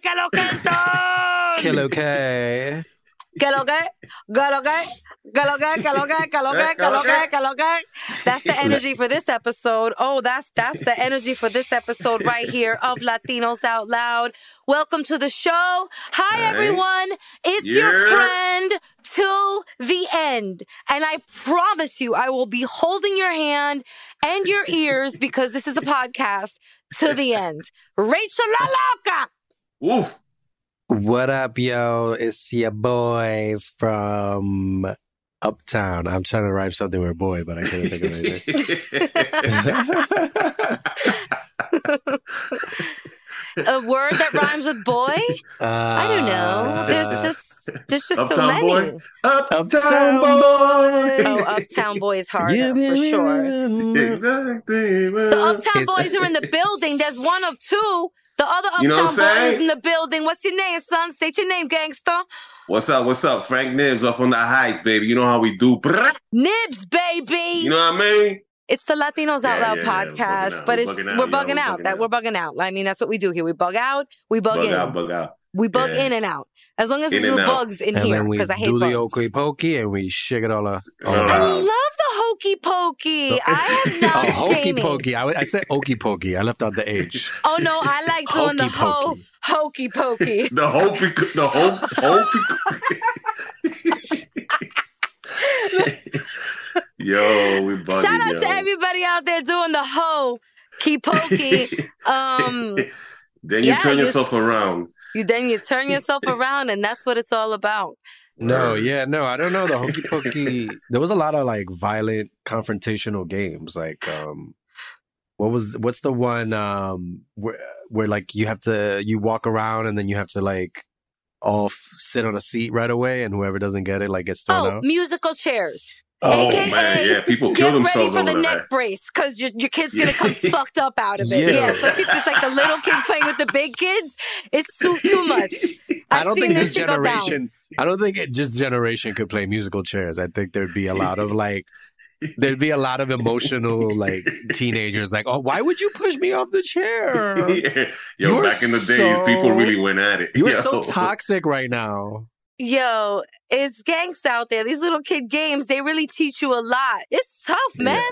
que? ¿Qué lo que entonces? Kill okay. ¿Qué lo que? ¿Qué lo que? ¿Qué lo que? ¿Qué lo que? ¿Qué lo que? ¿Qué lo que? ¿Qué lo que? That's the energy for this episode. Oh, that's that's the energy for this episode right here of Latinos Out Loud. Welcome to the show. Hi everyone. It's your friend to the end. And I promise you I will be holding your hand and your ears because this is a podcast to the end. Rachel La Loca. Uf. What up, yo? It's your boy from Uptown. I'm trying to rhyme something with boy, but I couldn't think of anything. A word that rhymes with boy? Uh, I don't know. There's just there's just so Uptown many. boy. Uptown, Uptown boy. Oh, Uptown Boy is harder You for sure. The The Uptown It's- Boys are in the building. There's one of two. The other You know Uptown what Boy is in the building. What's your name, son? State your name, gangster. What's up? What's up? Frank Nibs up on the heights, baby. You know how we do. Nibs, baby. You know what I mean? it's the Latinos Out Loud yeah, yeah. Podcast, out. but We're it's bugging out, we're bugging We're out. bugging That out. we're bugging out. I mean, that's what we do here. We bug out. We bug, Bug in. out, bug out. We bug Yeah. in and out. As long as In there's no bugs in and here, because I hate do the bugs. okey pokey and we shake it all up. All I love the hokey pokey. I have not Oh, hokey Jamie. pokey. I, I said okey pokey. I left out the H. Oh no, I like doing the Hokey ho pokey. hokey pokey. The hope, the hope, hope. Yo, we bugging, Shout out yo. to everybody out there doing the ho key pokey. Um, then you yeah, turn yourself s- around. you then you turn yourself around, and that's what it's all about. No, Word. yeah, no, I don't know. The hokey pokey. there was a lot of like violent confrontational games. Like, um, what was what's the one um where where like you have to you walk around and then you have to like all f- sit on a seat right away, and whoever doesn't get it like gets thrown Oh, out. musical chairs. Oh AKA, man, yeah, people Get kill ready themselves for the neck that. brace because your, your kid's gonna come fucked up out of it. Yeah. Yeah. especially if it's like the little kids playing with the big kids. It's too too much. I I've don't seen think this shit go down. generation. I don't think it, this generation could play musical chairs. I think there'd be a lot of like. There'd be a lot of emotional like teenagers like, oh, why would you push me off the chair? Yeah. Yo, You're back in the days, so- people really went at it. You're Yo. so toxic right now. Yo, it's gangs out there. These little kid games, they really teach you a lot. It's tough, man.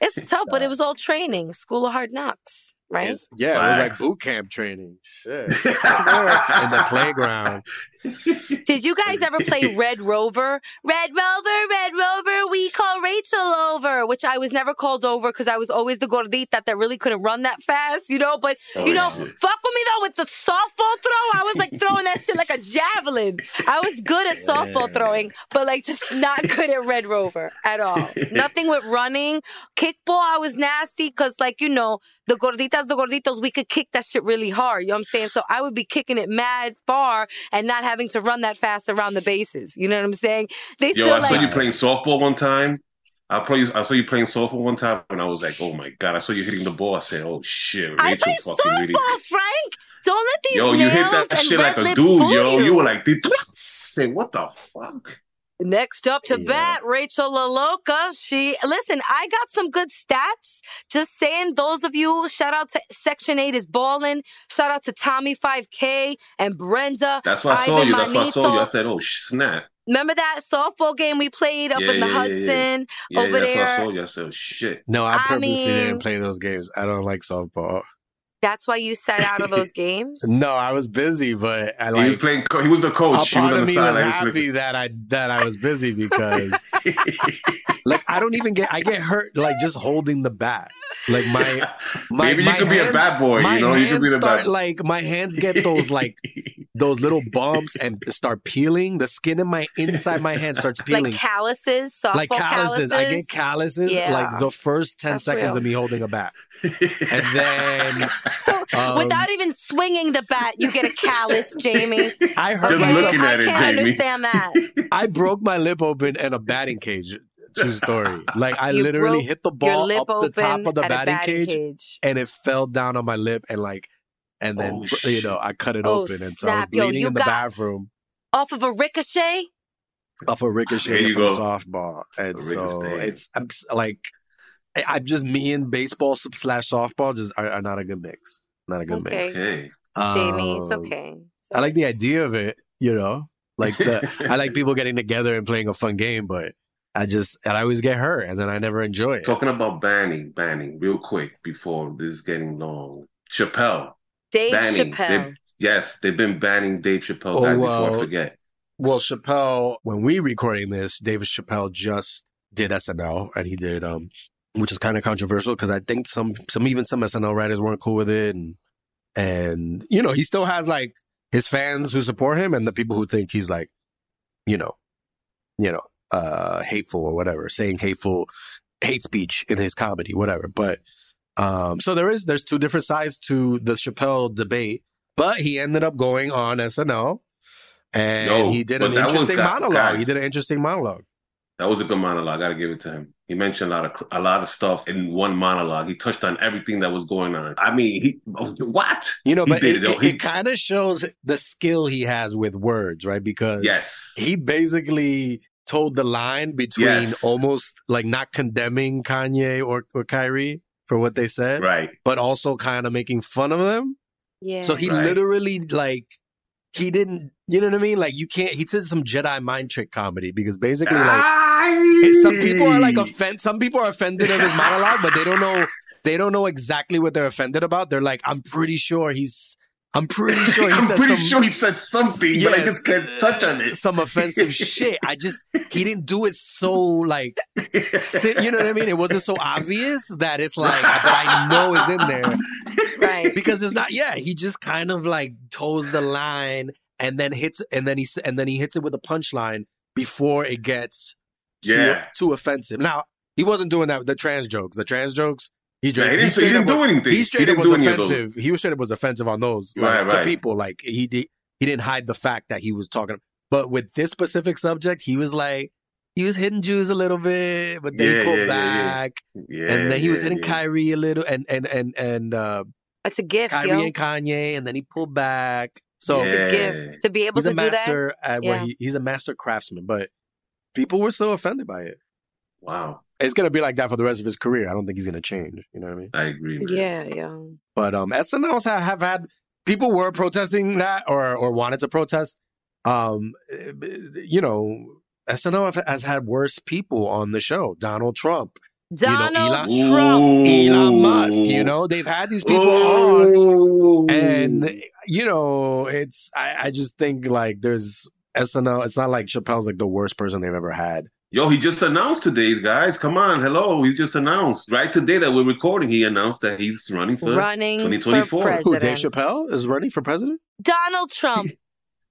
It's tough, but it was all training. School of hard knocks, right? It's- yeah, it was like boot camp training. Shit. in the playground. Did you guys ever play Red Rover? Red Rover, Red Rover, we call Rachel over, which I was never called over because I was always the gordita that really couldn't run that fast, you know? But, Oh, you know, shit. fuck with me though with the softball throw. I was like throwing that shit like a javelin. I was good at softball throwing, but like just not good at Red Rover at all. Nothing with running. Kickball, I was nasty because, like, you know, the gorditas, the gorditos, we could kick that shit really hard. You know what I'm saying? So I would be kicking it mad far and not having to run that fast around the bases. You know what I'm saying? They Yo, still I saw you playing softball one time. I play, I saw you playing softball one time, and I was like, "Oh my god!" I saw you hitting the ball. I said, "Oh shit!" I Rachel play fucking softball, really. Frank. Don't let these Yo, you hit that shit like a dude, yo. You. You were like, "Did say what the fuck?" Next up to Yeah. bat, Rachel LaLoca. She listen, I got some good stats. Just saying, those of you, shout out to Section 8 is balling. Shout out to Tommy 5K and Brenda. That's why I saw Ivan you. That's why I saw you. I said, "Oh snap!" Remember that softball game we played up Yeah, in the yeah, yeah, yeah. Hudson Yeah, over that's there? why I saw you. I said, "Oh shit!" No, I I purposely mean- didn't play those games. I don't like softball. That's why you sat out of those games? No, I was busy, but I he was like playing. co- He was the a coach. He was part of me was sideline. Happy that I that I was busy because like I don't even get I get hurt like just holding the bat. Like my my Maybe you my could be a hands- bad boy. You know, you could be the start bad. like my hands get those like those little bumps and start peeling. The skin in my inside my hand starts peeling. Like calluses, softball like calluses. I get calluses Yeah. like the first 10 That's seconds real. of me holding a bat. And then um, Without even swinging the bat, you get a callus, Jamie. I Just hurt Okay, myself. looking I at it, can't Jamie. understand that. I broke my lip open in a batting cage. True story. Like I You literally hit the ball up the top of the batting, batting cage, cage. and it fell down on my lip and like and then Oh, you know I cut it Oh, open and so I was snap. Yo, bleeding in the bathroom Off of a ricochet? off a ricochet you from go. softball. And A so ricochet. it's I'm s- like I- I'm just me and baseball slash softball just are, are not a good mix. Not a good mix. Okay. Okay. Jamie, it's Um, okay. It's I like the idea of it, you know. Like the I like people getting together and playing a fun game, but I just and I always get hurt and then I never enjoy it. Talking about banning, banning, real quick before this is getting long. Chappelle. Dave banning. Chappelle. They- yes, they've been banning Dave Chappelle Oh, guys before I well, forget. Well, Chappelle, when we recording this, David Chappelle just did SNL and he did um which is kind of controversial because I think some some even some SNL writers weren't cool with it and and you know, he still has like his fans who support him and the people who think he's like, you know, you know, uh hateful or whatever, saying hateful hate speech in his comedy, whatever. But um so there is there's two different sides to the Chappelle debate, but he ended up going on SNL and Yo, he did an interesting gu- monologue. guys. he did an interesting monologue. That was a good monologue. I gotta give it to him. He mentioned a lot of a lot of stuff in one monologue. He touched on everything that was going on. I mean, he what? You know, He but did it, it, it, He- it kind of shows the skill he has with words, right? Because Yes. he basically told the line between Yes. almost like not condemning Kanye or, or Kyrie for what they said, Right. but also kind of making fun of them. yeah. So he Right. literally like he didn't, you know what I mean? Like you can't. He did some Jedi mind trick comedy because basically like. it- some people are like offended. Some people are offended of his monologue, but they don't know. They don't know exactly what they're offended about. They're like, I'm pretty sure he's. I'm pretty sure he I'm said pretty some, sure he said something, but I just can't touch on it. Some offensive shit. I just he didn't do it so like si- you know what I mean. It wasn't so obvious that it's like, but I know it's in there right. because it's not. Yeah, he just kind of like toes the line and then hits and then he and then he hits it with a punchline before it gets too, Yeah. too offensive. Now he wasn't doing that with the trans jokes. The trans jokes. He, Yeah, he didn't, he straight didn't up do was, anything. he straight he up didn't was do any offensive. He was straight up was offensive on those like, Right, to right. people. Like he did, he didn't hide the fact that he was talking. But with this specific subject, he was like he was hitting Jews a little bit, but then Yeah, he pulled yeah, yeah, yeah. back, Yeah, and then he was hitting yeah. Kyrie a little, and and and and uh, It's a gift, Kyrie yo. and Kanye, and then he pulled back. So It's a gift to be able he's to a do that. master at Yeah. what he, he's a master craftsman, but people were so offended by it. Wow, It's gonna be like that for the rest of his career. I don't think he's gonna change. You know what I mean? I agree. Man. Yeah, yeah. But um, SNLs have, have had people were protesting that or or wanted to protest. Um, you know, SNL have- has had worse people on the show. Donald Trump, know, Donald Elon- Trump. Elon Musk. You know, they've had these people on, and you know, it's I, I just think like there's SNL. It's not like Chappelle's like the worst person they've ever had. Yo, he just announced today, guys. Come on, hello. He just announced right today that we're recording. He announced that he's running for. running 2024. for Who, president. Who Dave Chappelle is running for president? Donald Trump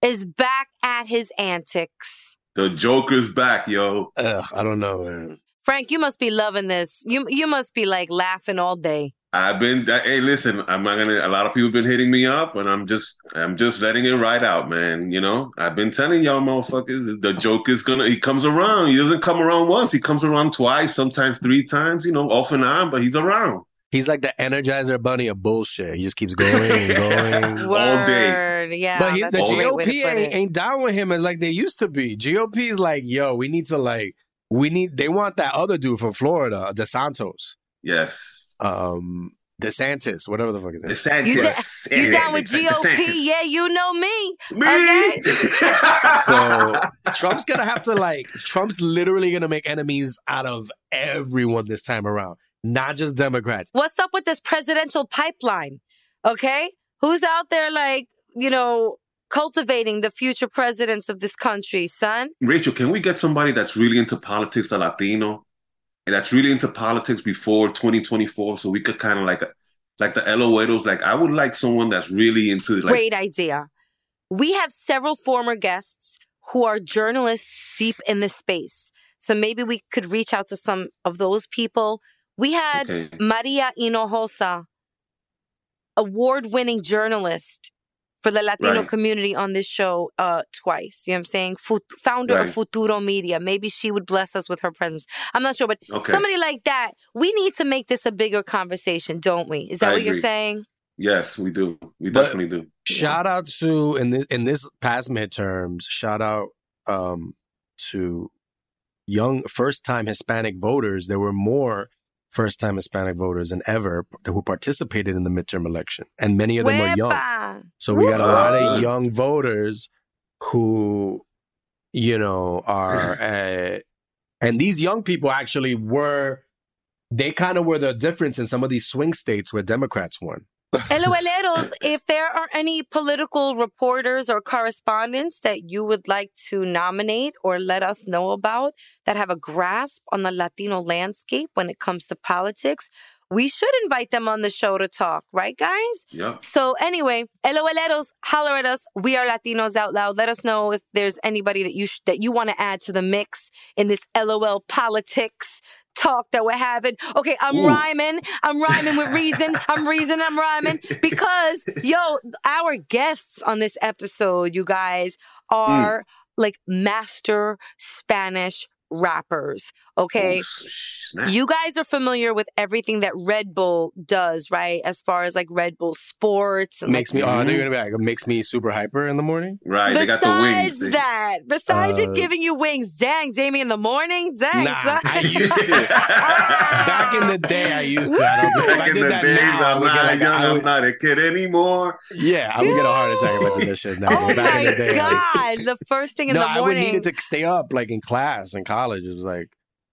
is back at his antics. The Joker's back, yo. Ugh, I don't know, man. Frank, you must be loving this. You you must be like laughing all day. I've been. Hey, listen. I'm not gonna. A lot of people have been hitting me up, and I'm just. I'm just letting it ride out, man. You know. I've been telling y'all, motherfuckers, the joke is gonna. He comes around. He doesn't come around once. He comes around twice, sometimes three times. You know, off and on, but he's around. He's like the Energizer Bunny of bullshit. He just keeps going and going. All day. Yeah. but he, the a great way to GOP ain't, ain't down with him as like they used to be. GOP is like, yo, we need to like, we need. They want that other dude from Florida, DeSantos, Yes. Um, DeSantis, whatever the fuck is it. DeSantis. You da- You Yeah, down with DeSantis. GOP? Yeah, you know me. Me. Okay. So Trump's gonna have to like, Trump's literally gonna make enemies out of everyone this time around, not just Democrats. What's up with this presidential pipeline? Okay, who's out there like you know cultivating the future presidents of this country, son? Rachel, can we get somebody that's really into politics, a Latino, and that's really into politics before 2024, so we could kind of like, like the LOLeros. Like, I would like someone that's really into like Great idea. we have several former guests who are journalists deep in the space. So maybe we could reach out to some of those people. We had Okay. Maria Hinojosa, award winning journalist for the Latino Right. community on this show uh, twice. You know what I'm saying? Fut- founder of Futuro Media. Maybe she would bless us with her presence. I'm not sure, but Okay. somebody like that, we need to make this a bigger conversation, don't we? Is that I what you're saying? Yes, we do. We But- definitely do. Shout out to in this in this past midterms. Shout out um, to young first time Hispanic voters. There were more first time Hispanic voters than ever who participated in the midterm election, and many of them are young. Wepa. So we got a lot of young voters who, you know, are, uh, and these young people actually were, they kind of were the difference in some of these swing states where Democrats won. LOLeros, if there are any political reporters or correspondents that you would like to nominate or let us know about that have a grasp on the Latino landscape when it comes to politics, we should invite them on the show to talk, right, guys? Yep. So anyway, LOLeros, holler at us. We are Latinos out loud. Let us know if there's anybody that you sh- that you want to add to the mix in this LOL politics talk that we're having. Okay, I'm Ooh. rhyming. I'm rhyming with reason. I'm reason. I'm rhyming because yo, our guests on this episode, you guys, hmm. are like master Spanish rappers. Okay. Oh. You guys are familiar with everything that Red Bull does, right? As far as like Red Bull sports and Makes like, me, oh, they're gonna be like, makes me super hyper in the morning. right. They got besides the wings. They- that, besides it Uh, giving you wings, dang, Jamie in the morning, dang. Nah, son. I used to. Back in the day, I used to. I don't, if I Back in did the that days, now, I I'm not like, young. I I'm would, not a kid anymore. yeah, I would get a heart attack if I did that shit now. Oh back my in the day, like, god! the first thing in no, the morning. I would morning. needed to stay up like in class in college. It was like,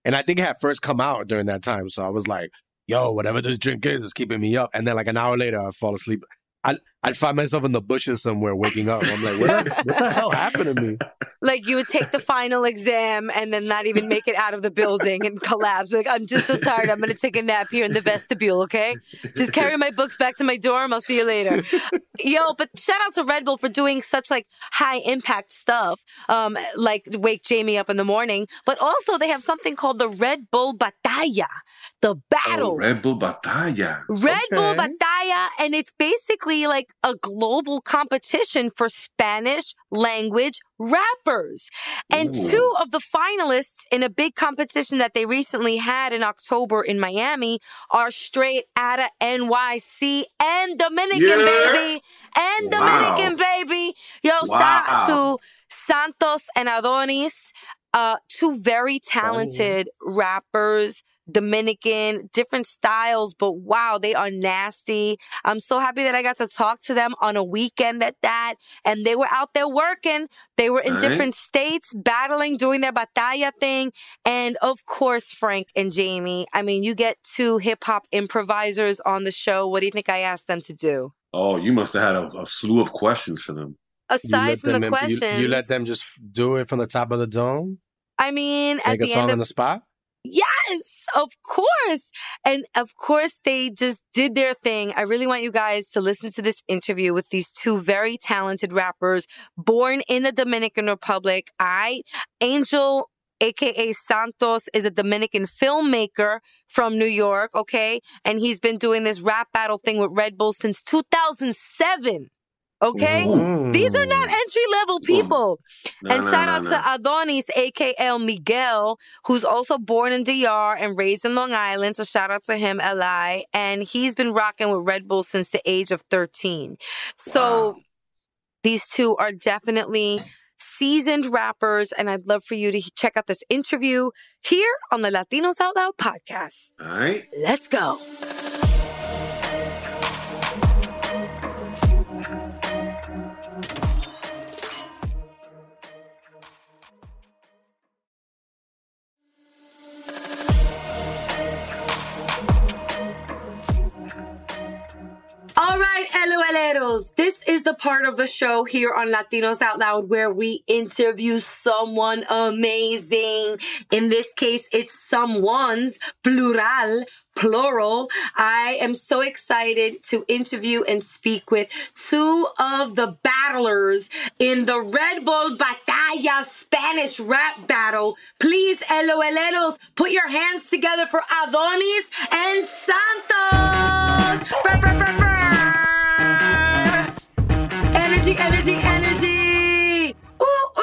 and I think it had first come out during that time. So I was like, yo, whatever this drink is, it's keeping me up. And then like an hour later, I'd fall asleep. I'd, I'd find myself in the bushes somewhere waking up. I'm like, what, the- what the hell happened to me? like you would take the final exam and then not even make it out of the building and collapse. Like I'm just so tired. I'm gonna take a nap here in the vestibule. Okay, just carry my books back to my dorm. I'll see you later. Yo, but shout out to Red Bull for doing such like high impact stuff, um, like wake Jamie up in the morning. But also they have something called the Red Bull Batalla, the battle. Oh, Red Bull Batalla. Red Bull Okay. Batalla, and it's basically like a global competition for Spanish language rappers. And Ooh. two of the finalists in a big competition that they recently had in October in Miami are straight out of NYC and Dominican, Yeah. baby. And Wow. Dominican, baby. Yo, shout out to Santos and Adonys, uh, two very talented rappers. Dominican, different styles, but wow, they are nasty. I'm so happy that I got to talk to them on a weekend at that. And they were out there working. They were in Right. different states, battling, doing their batalla thing. And of course, Frank and Jamie, I mean, you get two hip hop improvisers on the show. What do you think I asked them to do? Oh, you must have had a, a slew of questions for them. Aside from them the in- you- questions, You, let them just do it from the top of the dome? I mean, at Make a the song end on of the spot? Yes, of course. And of course, they just did their thing. I really want you guys to listen to this interview with these two very talented rappers born in the Dominican Republic. I, Angel, aka Santos, is a Dominican filmmaker from New York, okay? And he's been doing this rap battle thing with Red Bull since 2007. Okay? Ooh. These are not entry level people. No, And no, shout no, out to Adonys, aka Miguel, who's also born in DR and raised in Long Island. So shout out to him, Li. And he's been rocking with Red Bull since the age of 13. So Wow. these two are definitely seasoned rappers. And I'd love for you to check out this interview here on the Latinos Out Loud podcast. All right. Let's go. All right, LOLeros. This is the part of the show here on Latinos Out Loud where we interview someone amazing. In this case, it's someone's plural, plural. I am so excited to interview and speak with two of the battlers in the Red Bull Batalla Spanish rap battle. Please, LOLeros, put your hands together for Adonys and Santos. Brr, brr, brr, energy, energy. Ooh, ooh.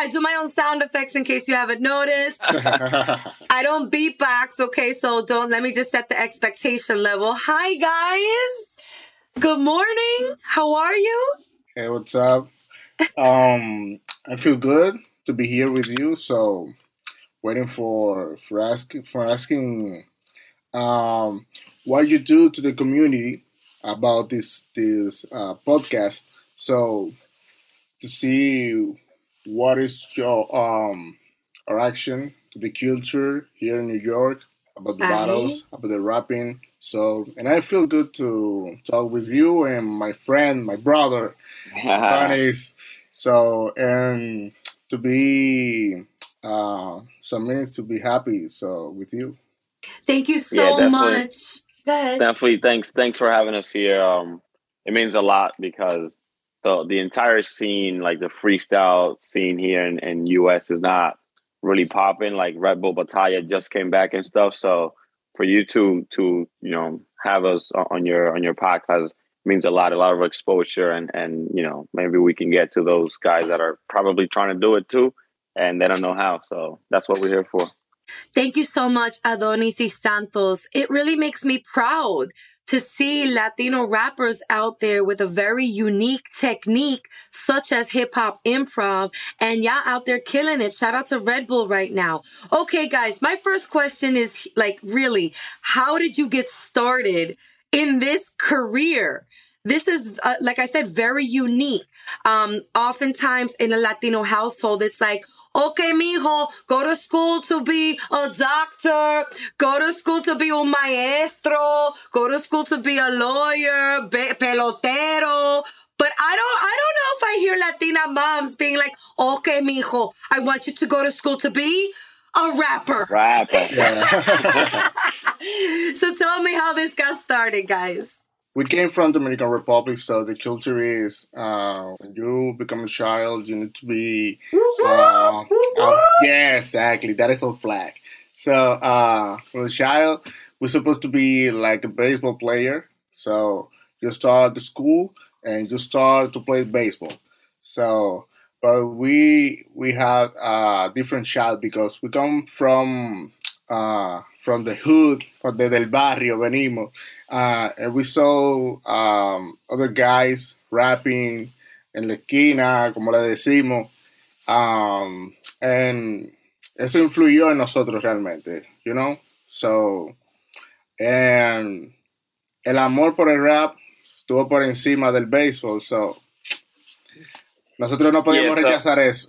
I do my own sound effects in case you haven't noticed. I don't beatbox, okay? So don't let me just set the expectation level. Hi, guys. Good morning. How are you? Hey, what's up? Um, I feel good to be here with you. So, waiting for for asking for asking um, what you do to the community about this this uh, podcast. So, to see what is your um our action to the culture here in New York about the Aye. battles, about the rapping. So, and I feel good to talk with you and my friend, my brother, Panis. So, and to be uh, some minutes to be happy. So, with you. Thank you so Yeah, much. Go ahead. Definitely, thanks. Thanks for having us here. Um, it means a lot because the the entire scene, like the freestyle scene here in, in US, is not really popping. Like Red Bull Batalla just came back and stuff. So for you to to you know have us on your on your podcast means a lot. A lot of exposure, and and you know maybe we can get to those guys that are probably trying to do it too, and they don't know how. So that's what we're here for. Thank you so much, Adonys Santos. It really makes me proud to see Latino rappers out there with a very unique technique, such as hip hop improv, and y'all out there killing it. Shout out to Red Bull right now. Okay, guys, my first question is like, really, how did you get started in this career? This is, uh, like I said, very unique. Um, oftentimes in a Latino household, it's like, okay, mijo, go to school to be a doctor, go to school to be un maestro, go to school to be a lawyer, be- pelotero. But I don't, I don't know if I hear Latina moms being like, okay, mijo, I want you to go to school to be a rapper. Rapper. so tell me how this got started, guys. We came from Dominican Republic, so the culture is uh, when you become a child, you need to be. Uh, uh, yeah, exactly. That is a flag. So uh, for a child, we're supposed to be like a baseball player. So you start the school and you start to play baseball. So, but we we have a different child because we come from uh, from the hood, from the del barrio, venimos uh, and we saw um, other guys rapping en la esquina, como le decimos, um, and eso influyó en nosotros realmente, you know. So, and el amor por el rap estuvo por encima del béisbol, so nosotros no podíamos Yeah, so- rechazar eso.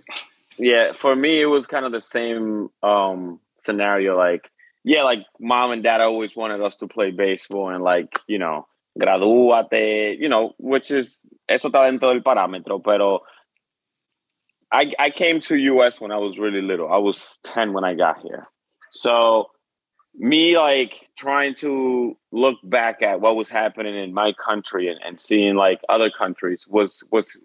yeah for me it was kind of the same um scenario like yeah like mom and dad always wanted us to play baseball and like you know gradúate you know which is eso está dentro del parámetro pero I, I came to us when I was really little. I was 10 when I got here. So me like trying to look back at what was happening in my country and, and seeing like other countries was was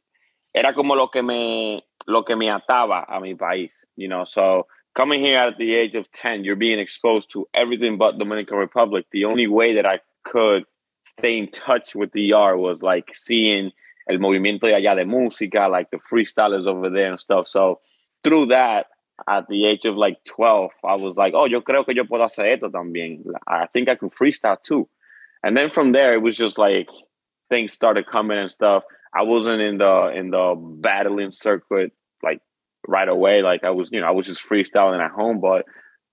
era como lo que me lo que me ataba a mi país, you know. So coming here at the age of 10, you're being exposed to everything but Dominican Republic. The only way that I could stay in touch with the DR was like seeing el movimiento allá de música, like the freestylers over there and stuff. So through that, at the age of like 12, I was like, oh, yo creo que yo puedo hacer esto también. I think I can freestyle too. And then from there, it was just like things started coming and stuff. I wasn't in the in the battling circuit like right away. Like I was, you know, I was just freestyling at home, but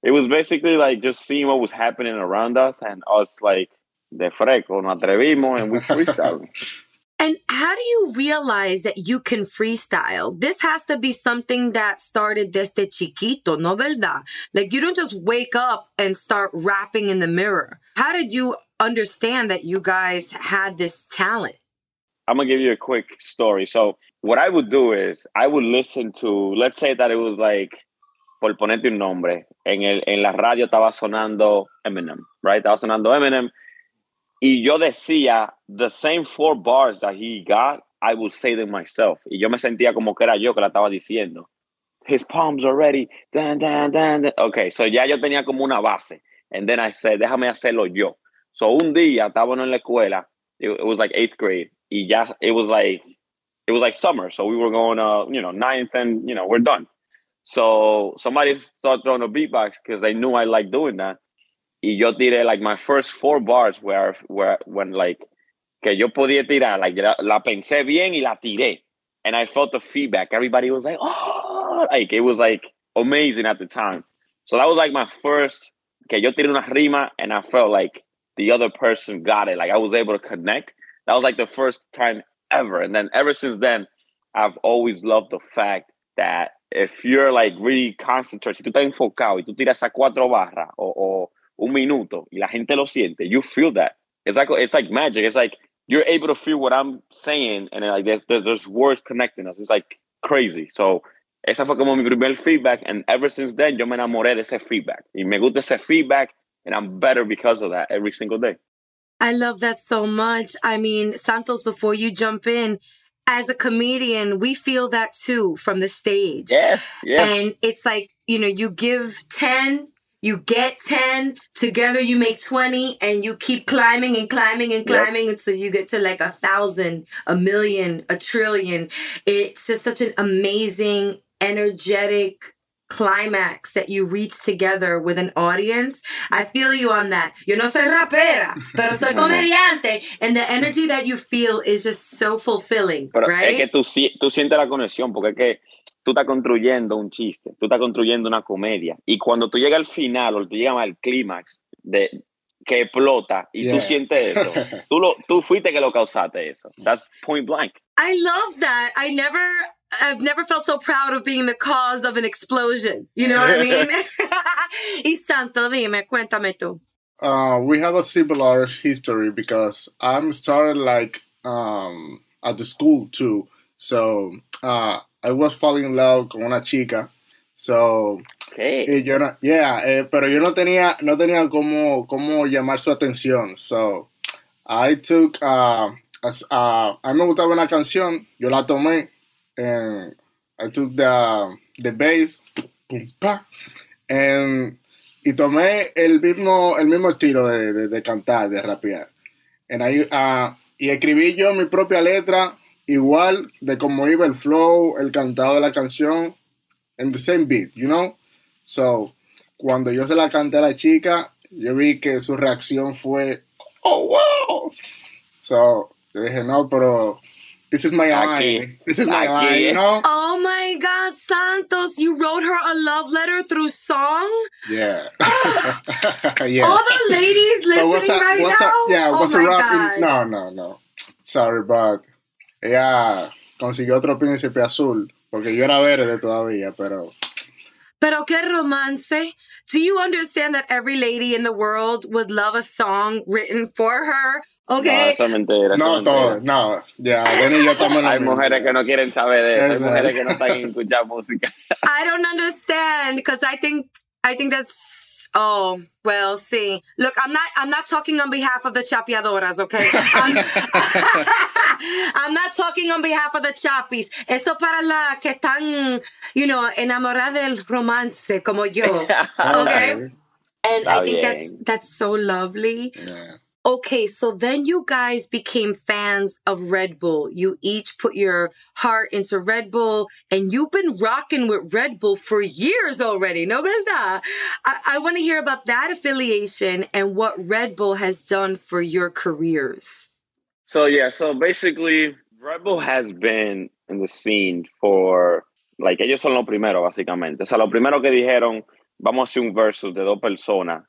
it was basically like just seeing what was happening around us and us like de freco, nos atrevimos and we freestyling. And how do you realize that you can freestyle? This has to be something that started desde chiquito, no verdad? Like you don't just wake up and start rapping in the mirror. How did you understand that you guys had this talent? I'm gonna give you a quick story. So what I would do is I would listen to, let's say that it was like, por ponerte un nombre, en, el, en la radio estaba sonando Eminem, right? Estaba sonando Eminem. Y yo decía, the same four bars that he got, I would say them myself. Y yo me sentía como que era yo que la estaba diciendo. His palms are ready. Dan, dan, dan, dan. Okay, so ya yo tenía como una base. And then I said, déjame hacerlo yo. So un día estábamos en la escuela. It, it was like eighth grade. Y ya, it was like, it was like summer. So we were going, uh, you know, ninth and, you know, we're done. So somebody started throwing a beatbox because they knew I liked doing that. Y yo tiré like my first four bars where, where, when like, que yo podía tirar, like la pensé bien y la tiré. And I felt the feedback. Everybody was like, oh, like it was like amazing at the time. So that was like my first, que yo tiré una rima and I felt like the other person got it. Like I was able to connect. That was like the first time ever. And then ever since then, I've always loved the fact that if you're like really concentrated, si tú estás enfocado y tú tiras a cuatro barras o, o un minuto y la gente lo siente, you feel that. It's like it's like magic. It's like you're able to feel what I'm saying and like there's, there's- words connecting us. It's like crazy. So esa fue como mi primer feedback and ever since then yo me enamoré de ese feedback. Y me gusta ese feedback and I'm better because of that every single day. I love that so much. I mean, Santos, before you jump in, as a comedian, we feel that too from the stage. Yeah, yeah. And it's like, you know, you give 10, you get 10, together you make 20, and you keep climbing and climbing and Yep. climbing until you get to like a thousand, a million, a trillion. It's just such an amazing, energetic climax that you reach together with an audience. I feel you on that. Yo no soy rapera, pero soy comediante. And the energy that you feel is just so fulfilling, Pero right? es que tú, tú sientes la conexión, porque es que tú estás construyendo un chiste, tú estás construyendo una comedia. Y cuando tú llegas al final o tú llegas al clímax de que explota y tú Yeah. sientes eso, tú, lo, tú fuiste que lo causaste eso. That's point blank. I love that. I never I've never felt so proud of being the cause of an explosion. You know what I mean? y Santo, dime, cuéntame tú. Uh, we have a similar history because I'm started like um, at the school too. So uh, I was falling in love con una chica. So Okay. y yo no, yeah, eh, pero yo no tenía no tenía cómo cómo llamar su atención. So I took uh, as, uh, a mí me gustaba una canción, yo la tomé and I took the the bass, pum, pa, y tomé el mismo el mismo estilo de, de, cantar, de rapear. And uh, y escribí yo mi propia letra igual de cómo iba el flow, el cantado de la canción, en the same beat, you know? So, cuando yo se la canté a la chica, yo vi que su reacción fue, oh, wow. So, yo dije, no, pero this is my Aquí. line. This is my Aquí. line, you know? Oh my God, Santos, you wrote her a love letter through song? Yeah. yeah. All the ladies listening But what's up? right what's now? up? Yeah, oh what's my a rap? God. in- no, no, no. Sorry, but ella consiguió otro príncipe azul porque yo era verde todavía, pero Pero qué romance. Do you understand that every lady in the world would love a song written for her? No, Okay. eso es mentira. eso no todo, no, ya, Denny y yo estamos en Hay mismo, mujeres que no quieren saber de eso. Hay mujeres que no están en escuchar música. I don't understand because I think I think that's oh well see look I'm not I'm not talking on behalf of the chapeadoras okay I'm, I'm not talking on behalf of the chapis eso para la que están you know enamoradas del romance como yo okay and I Está think that's bien. that's so lovely Yeah. Okay, so then you guys became fans of Red Bull. You each put your heart into Red Bull, and you've been rocking with Red Bull for years already, no verdad? I, I want to hear about that affiliation and what Red Bull has done for your careers. So yeah, so basically, Red Bull has been in the scene for like ellos son lo primero básicamente. O sea, lo primero que dijeron, vamos a hacer un versus de dos personas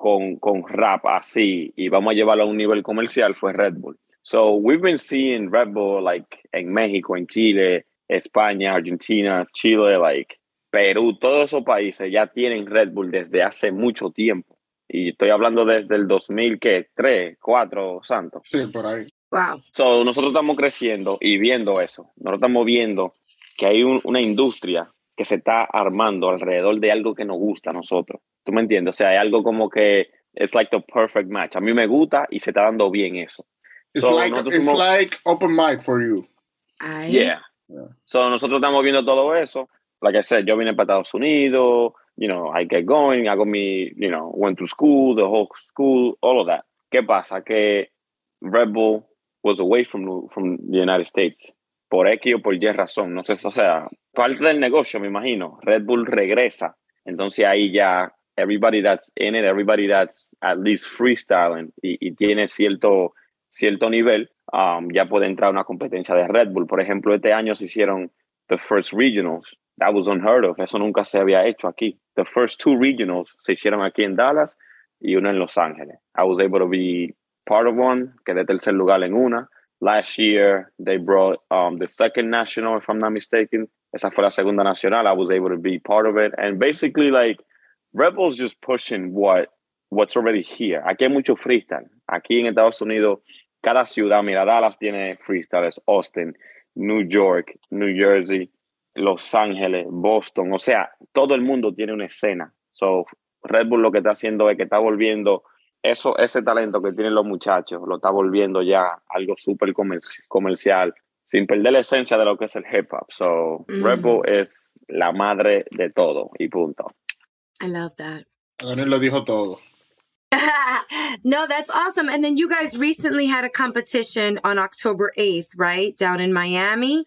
con, con rap así y vamos a llevarlo a un nivel comercial fue Red Bull. So we've been seeing Red Bull like en México, en Chile, España, Argentina, Chile, like Perú, todos esos países ya tienen Red Bull desde hace mucho tiempo. Y estoy hablando desde el 2000, ¿qué? 3, 4, santo. Sí, por ahí. Wow. So, nosotros estamos creciendo y viendo eso. Nosotros estamos viendo que hay un- una industria que se está armando alrededor de algo que nos gusta a nosotros. ¿Tú me entiendes? O sea, hay algo como que it's like the perfect match. A mí me gusta y se está dando bien eso. It's So, like it's somos- like open mic for you. Ay. Yeah. Yeah. So, nosotros estamos viendo todo eso. Like I said, yo vine para Estados Unidos, you know, I get going, hago mi, you know, went to school, the whole school, all of that. ¿Qué pasa? Que Red Bull was away from, from the United States. Por X o por Y razón. No sé, o sea, parte del negocio, me imagino. Red Bull regresa. Entonces ahí ya, everybody that's in it, everybody that's at least freestyling y, y tiene cierto, cierto nivel, um, ya puede entrar a una competencia de Red Bull. Por ejemplo, este año se hicieron the first regionals. That was unheard of. Eso nunca se había hecho aquí. The first two regionals se hicieron aquí en Dallas y una en Los Ángeles. I was able to be part of one, quedé tercer lugar en una. Last year, they brought um, the second national, if I'm not mistaken. Esa fue la segunda nacional. I was able to be part of it. And basically, like, Red Bull's just pushing what what's already here. Aquí hay mucho freestyle. Aquí en Estados Unidos, cada ciudad, mira, Dallas tiene freestyle, Austin, New York, New Jersey, Los Ángeles, Boston. O sea, todo el mundo tiene una escena. So, Red Bull lo que está haciendo es que está volviendo eso, ese talento que tienen los muchachos, lo está volviendo ya algo súper comerci- comercial, sin perder la esencia de lo que es el hip hop. So, Mm. Red Bull es la madre de todo y punto. I love that. Adonis lo dijo todo. no, that's awesome. And then you guys recently had a competition on October 8th, right? Down in Miami.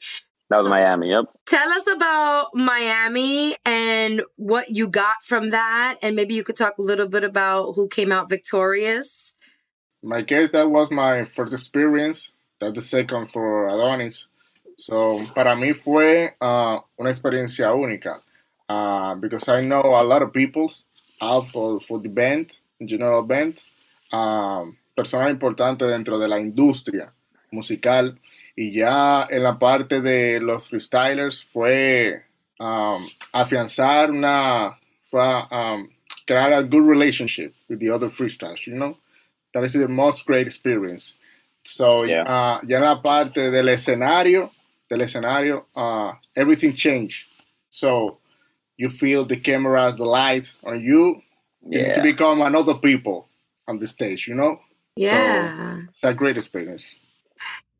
That was Miami, yep. Tell us about Miami and what you got from that. And maybe you could talk a little bit about who came out victorious. My case, that was my first experience. That's the second for Adonys. So, para mí fue uh, una experiencia única uh, because I know a lot of people out for, for the band, general band, um, personas importantes dentro de la industria musical. Y ya en la parte de los freestylers fue um, afianzar una, fue um, crear a good relationship with the other freestylers, you know? That is the most great experience. So, Yeah. uh, ya en la parte del escenario, del escenario, uh, everything changed. So, you feel the cameras, the lights on you. You need to become another people on the stage, you know? Yeah. It's a great experience.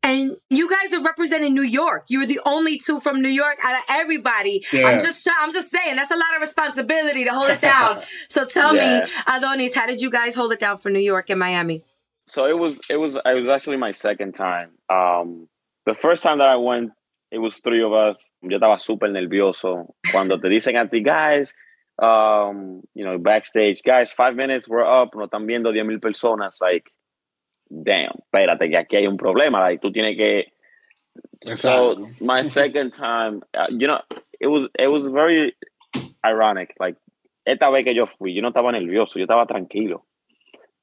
And you guys are representing New York. You were the only two from New York out of everybody. I'm just I'm just saying that's a lot of responsibility to hold it down. so tell Yeah. me, Adonys, how did you guys hold it down for New York and Miami? So it was it was it was actually my second time. Um, the first time that I went, it was three of us. Yo estaba súper nervioso. Cuando te dicen a ti, guys, um, you know, backstage, guys, five minutes, we're up, nos están viendo 10 mil personas, like, damn, espérate, que aquí hay un problema, like, tú tienes que, so my second time, uh, you know, it was it was very ironic. Like esta vez que yo fui, yo no estaba nervioso, yo estaba tranquilo.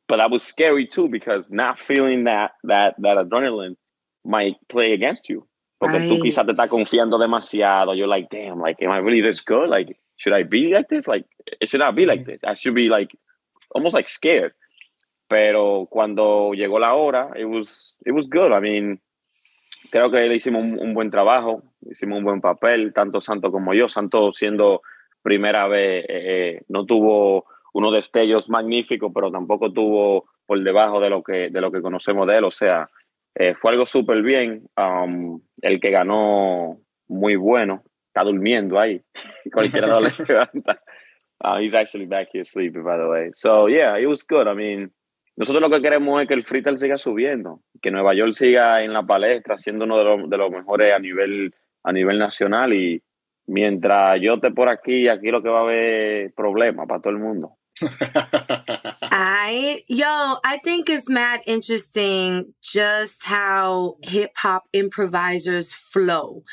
But I was scary too because not feeling that that that adrenaline might play against you. Porque tú Right. quizás te estás confiando demasiado. You're like, damn, like, am I really this good? Like, should I be like this? Like, it should not be like this. I should be like almost like scared. Pero cuando llegó la hora, it was it was good. I mean, creo que le hicimos un, un buen trabajo, hicimos un buen papel, tanto Santo como yo. Santo siendo primera vez, eh, no tuvo unos destellos magníficos, pero tampoco tuvo por debajo de lo que, de lo que conocemos de él. O sea, eh, fue algo súper bien. Um, el que ganó, muy bueno, está durmiendo ahí. Cualquiera no le levanta. Uh, he's actually back here sleeping, by the way. So, yeah, it was good. I mean, nosotros lo que queremos es que el freestyle siga subiendo, que Nueva York siga en la palestra, siendo uno de los, de los mejores a nivel, a nivel nacional. Y mientras yo esté por aquí, aquí lo que va a haber problemas para todo el mundo. I yo, I think it's mad interesting just how hip hop improvisers flow.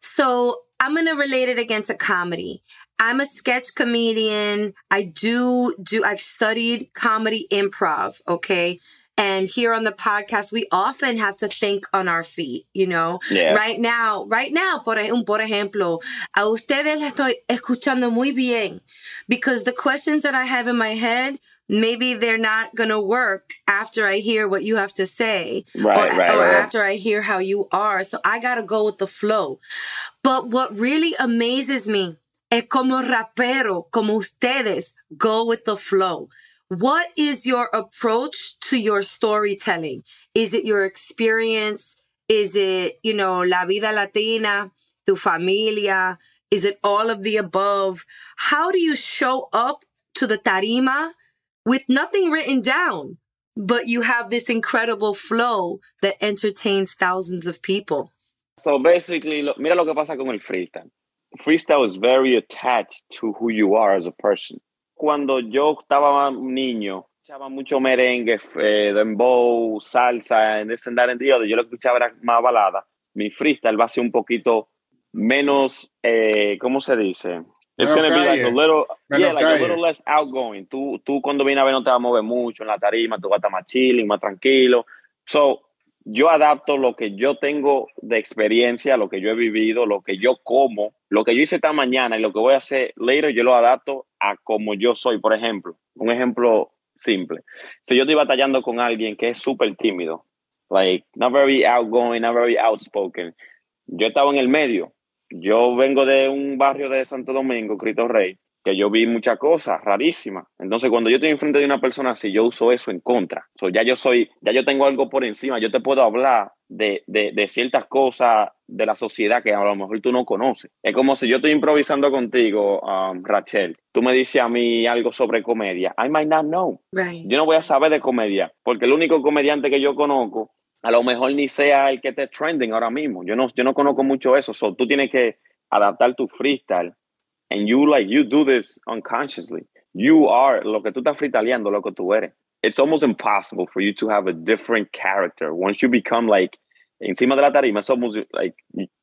So I'm gonna relate it against a comedy. I'm a sketch comedian. I do do I've studied comedy improv, okay? And here on the podcast, we often have to think on our feet, you know? Yeah. Right now, right now, por, ej- por ejemplo, a ustedes les estoy escuchando muy bien because the questions that I have in my head maybe they're not going to work after I hear what you have to say Right, or, right, or right. after I hear how you are. So I got to go with the flow. But what really amazes me es como rapero, como ustedes go with the flow. What is your approach to your storytelling? Is it your experience? Is it, you know, la vida latina, tu familia? Is it all of the above? How do you show up to the tarima with nothing written down, but you have this incredible flow that entertains thousands of people? So basically, mira lo que pasa con el freestyle. Freestyle is very attached to who you are as a person. Cuando yo estaba niño, escuchaba mucho merengue, eh, dembow, salsa, en this and that and the other. Yo lo escuchaba era más balada. Mi freestyle va a ser un poquito menos, eh, ¿cómo se dice? It's Menos gonna be like a little, Menos yeah, like a little less outgoing. Tú, tú cuando vienes a ver no te vas a mover mucho en la tarima, tú vas a estar más chilling, más tranquilo. So, yo adapto lo que yo tengo de experiencia, lo que yo he vivido, lo que yo como, lo que yo hice esta mañana y lo que voy a hacer later, yo lo adapto a como yo soy. Por ejemplo, un ejemplo simple. Si yo estoy batallando con alguien que es súper tímido, like, not very outgoing, not very outspoken, yo estaba en el medio. Yo vengo de un barrio de Santo Domingo, Cristo Rey, que yo vi muchas cosas rarísimas. Entonces, cuando yo estoy enfrente de una persona así, yo uso eso en contra. So, ya yo soy, ya yo tengo algo por encima. Yo te puedo hablar de, de, de ciertas cosas de la sociedad que a lo mejor tú no conoces. Es como si yo estoy improvisando contigo, um, Rachel. Tú me dices a mí algo sobre comedia. I might not know. Right. Yo no voy a saber de comedia, porque el único comediante que yo conozco, a lo mejor ni sea el que esté trending ahora mismo. Yo no, yo no conozco mucho eso. So, tú tienes que adaptar tu freestyle. And you like, you do this unconsciously. You are lo que tú estás freestyleando, lo que tú eres. It's almost impossible for you to have a different character. Once you become like, encima de la tarima, es almost like,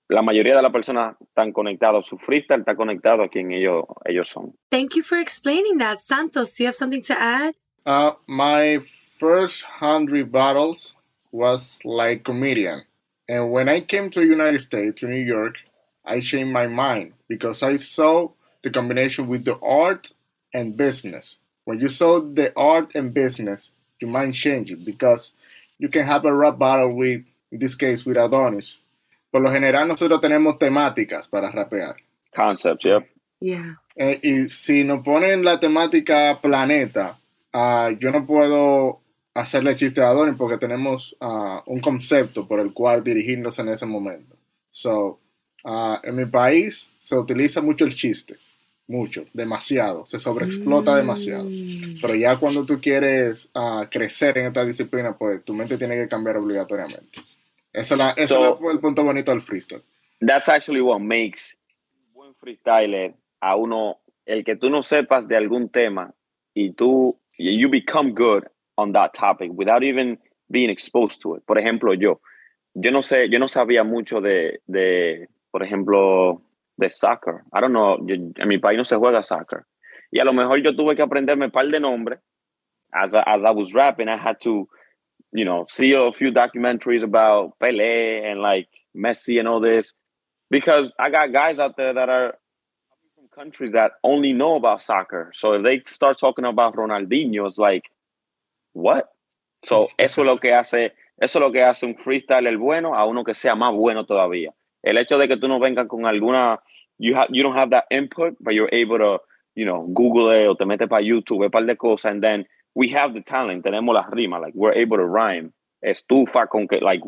la mayoría de las personas están conectados. Su freestyle está conectado a quien ellos, ellos son. Thank you for explaining that. Santos, do you have something to add? Uh, my first hundred battles was like comedian, and when I came to United States to New York, I changed my mind because I saw the combination with the art and business. When you saw the art and business, your mind changes because you can have a rap battle with, in this case, with Adonys. Por lo general, nosotros tenemos temáticas para rapear. Concepts, yep. Yeah. Eh, y si nos ponen la temática planeta, ah, yo no puedo hacerle chiste a Adonys porque tenemos ah, un concepto por el cual dirigirnos en ese momento. So, ah, en mi país se utiliza mucho el chiste, mucho, demasiado, se sobreexplota demasiado. Pero ya cuando tú quieres ah, crecer en esta disciplina, pues tu mente tiene que cambiar obligatoriamente. Ese es, la- ese So- es el punto bonito del freestyle. that's actually what makes un buen freestyler a uno, el que tú no sepas de algún tema y tú, you become good on that topic without even being exposed to it. Por ejemplo, yo, yo no sé, yo no sabía mucho de, de por ejemplo, de soccer. I don't know, yo- en mi país no se juega soccer. Y a lo mejor yo tuve que aprenderme un par de nombres. As I, as I was rapping, I had to, you know, see a few documentaries about Pele and like Messi and all this because I got guys out there that are from countries that only know about soccer. So if they start talking about Ronaldinho, it's like, what? So eso es lo que hace, eso es lo que hace un freestyler bueno a uno que sea más bueno todavía. El hecho de que tú no vengas con alguna, you have, you don't have that input, but you're able to, you know, Google it o te metes para YouTube, un par de cosas, and then we have the talent, tenemos las rimas, like we're able to rhyme. Estufa con que, like,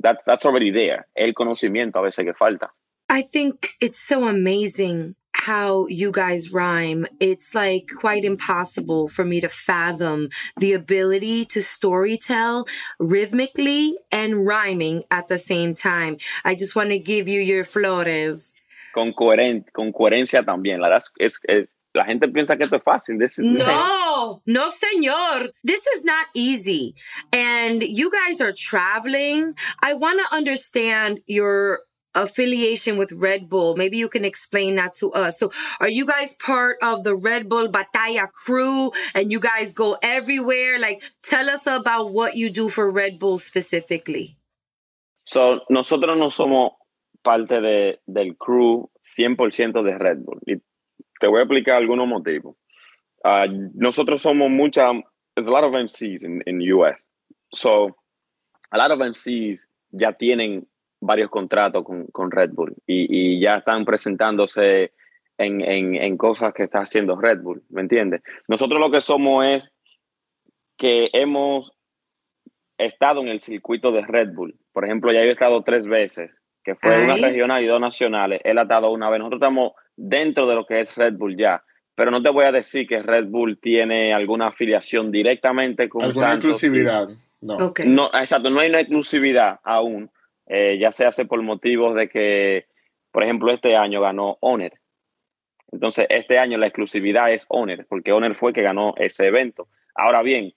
that, that's already there. El conocimiento a veces que falta. I think it's so amazing how you guys rhyme. It's like quite impossible for me to fathom the ability to storytell rhythmically and rhyming at the same time. I just want to give you your flores. Con, coheren- con coherencia también. La, es, es- la gente piensa que esto es fácil. This is, this No, no, senor. This is not easy. And you guys are traveling. I want to understand your affiliation with Red Bull. Maybe you can explain that to us. So, are you guys part of the Red Bull Batalla crew and you guys go everywhere? Like, tell us about what you do for Red Bull specifically. So, nosotros no somos parte de, del crew 100% de Red Bull. Y te voy a explicar algunos motivos. uh, nosotros somos mucha, there's a lot of MCs in, in US. So, a lot of MCs ya tienen varios contratos con, con Red Bull y, y ya están presentándose en, en, en cosas que está haciendo Red Bull, ¿me entiendes? Nosotros lo que somos es que hemos estado en el circuito de Red Bull. Por ejemplo, ya yo he estado tres veces, que fue una regional y dos nacionales. Él ha estado una vez. Nosotros estamos dentro de lo que es Red Bull ya. Pero no te voy a decir que Red Bull tiene alguna afiliación directamente con Alguna Santos. exclusividad. No. No, exacto, no hay una exclusividad aún. Eh, ya se hace por motivos de que, por ejemplo, este año ganó Honor. Entonces, este año la exclusividad es Honor, porque Honor fue el que ganó ese evento. Ahora bien,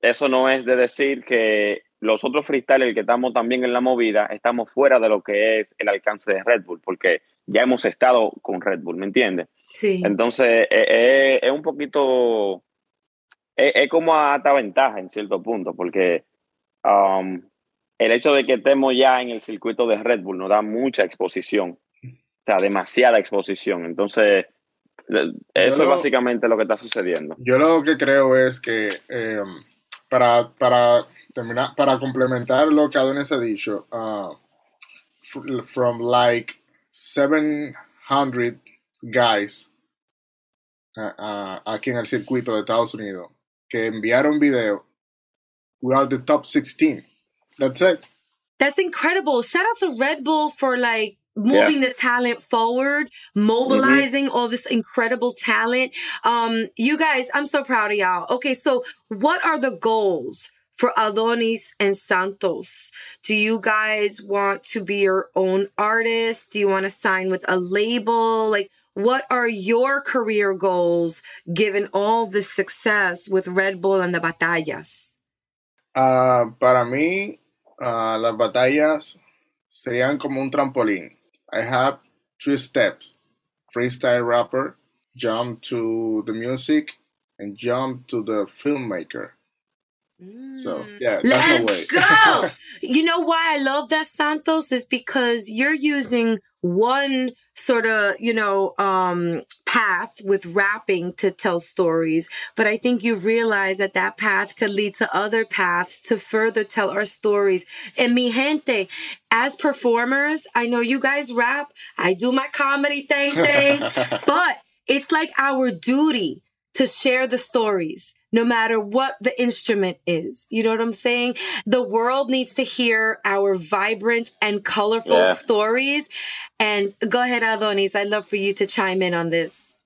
eso no es de decir que los otros freestylers que estamos también en la movida estamos fuera de lo que es el alcance de Red Bull, porque ya hemos estado con Red Bull, ¿me entiendes? Sí. Entonces, eh, eh, es un poquito, es, es como alta ventaja en cierto punto, porque um, el hecho de que estemos ya en el circuito de Red Bull nos da mucha exposición, o sea, demasiada exposición. Entonces, eh, eso lo- es básicamente lo que está sucediendo. Yo lo que creo es que eh, para, para terminar, para complementar lo que Adonis ha dicho, uh, fr- from like 700 guys uh, uh, aquí en el circuito de Estados Unidos que enviaron video, we are the top 16. That's it. That's incredible. Shout out to Red Bull for like moving the talent forward, mobilizing all this incredible talent. Um, you guys, I'm so proud of y'all. Okay, so what are the goals for Adonys and Santos? Do you guys want to be your own artist? Do you want to sign with a label? Like, what are your career goals given all the success with Red Bull and the batallas? Ah, para mí, ah, las batallas serían como un trampolín. I have three steps. Freestyle rapper, jump to the music, and jump to the filmmaker. So, yeah, that's. Let's go. you know why I love that Santos is because you're using one sort of, you know, um, path with rapping to tell stories. But I think you've realized that that path could lead to other paths to further tell our stories. And mi gente, as performers, I know you guys rap. I do my comedy thing thing, but it's like our duty to share the stories no matter what the instrument is. You know what I'm saying? The world needs to hear our vibrant and colorful Yeah. stories. And go ahead, Adonys. I'd love for you to chime in on this.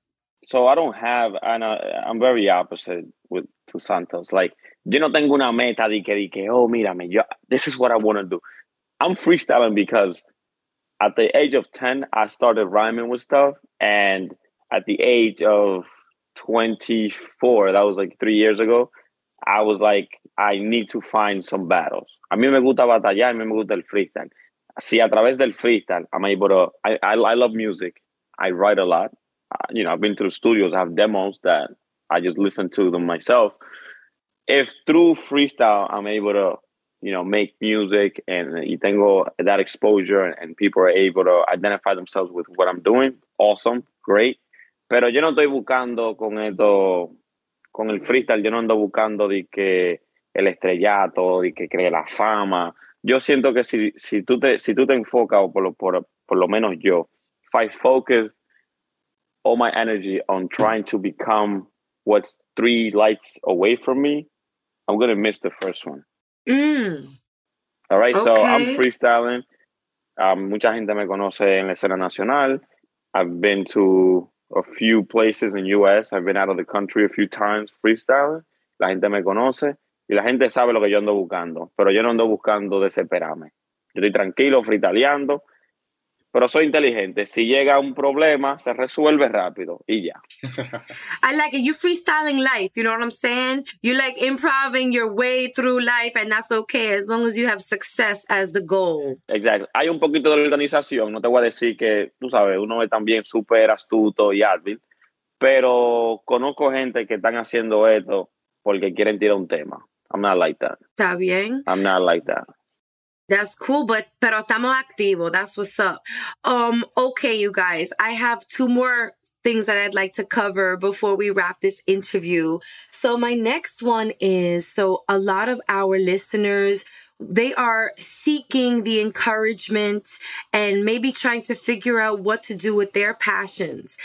So I don't have, and I'm very opposite with to Santos. Like, yo no tengo una meta de que, de que oh, mírame, yo, this is what I want to do. I'm freestyling because at the age of 10, I started rhyming with stuff. And at the age of 24, that was like three years ago, I was like, I need to find some battles. A mí me gusta batallar, a mí me gusta el freestyle. Si a través del freestyle, I'm able to, I, I, I love music. I write a lot. Uh, you know, I've been to the studios, I have demos that I just listen to them myself. If through freestyle, I'm able to, you know, make music and y tengo that exposure and people are able to identify themselves with what I'm doing, awesome, great. Pero yo no estoy buscando con esto, con el freestyle, yo no ando buscando de que el estrellato, de que cree la fama. Yo siento que si, si, tú, te, si tú te enfocas, o por lo, por, por lo menos yo, if I focus all my energy on trying to become what's three lights away from me, I'm going to miss the first one. Mm. All right, so I'm freestyling. Um, mucha gente me conoce en la escena nacional. I've been to a few places in US. I've been out of the country a few times freestyling. La gente me conoce y la gente sabe lo que yo ando buscando, pero yo no ando buscando desesperarme. Yo estoy tranquilo, freestyleando, pero soy inteligente. Si llega un problema, se resuelve rápido y ya. I like it. You freestyling life. You know what I'm saying? You like improving your way through life, and that's okay as long as you have success as the goal. Exacto. Hay un poquito de organización, no te voy a decir que, tú sabes, uno es también súper astuto y hábil, pero conozco gente que están haciendo esto porque quieren tirar un tema. I'm not like that. Está bien. I'm not like that. That's cool, but pero estamos activos. That's what's up. Um, okay, you guys. I have two more things that I'd like to cover before we wrap this interview. So my next one is so a lot of our listeners they are seeking the encouragement and maybe trying to figure out what to do with their passions.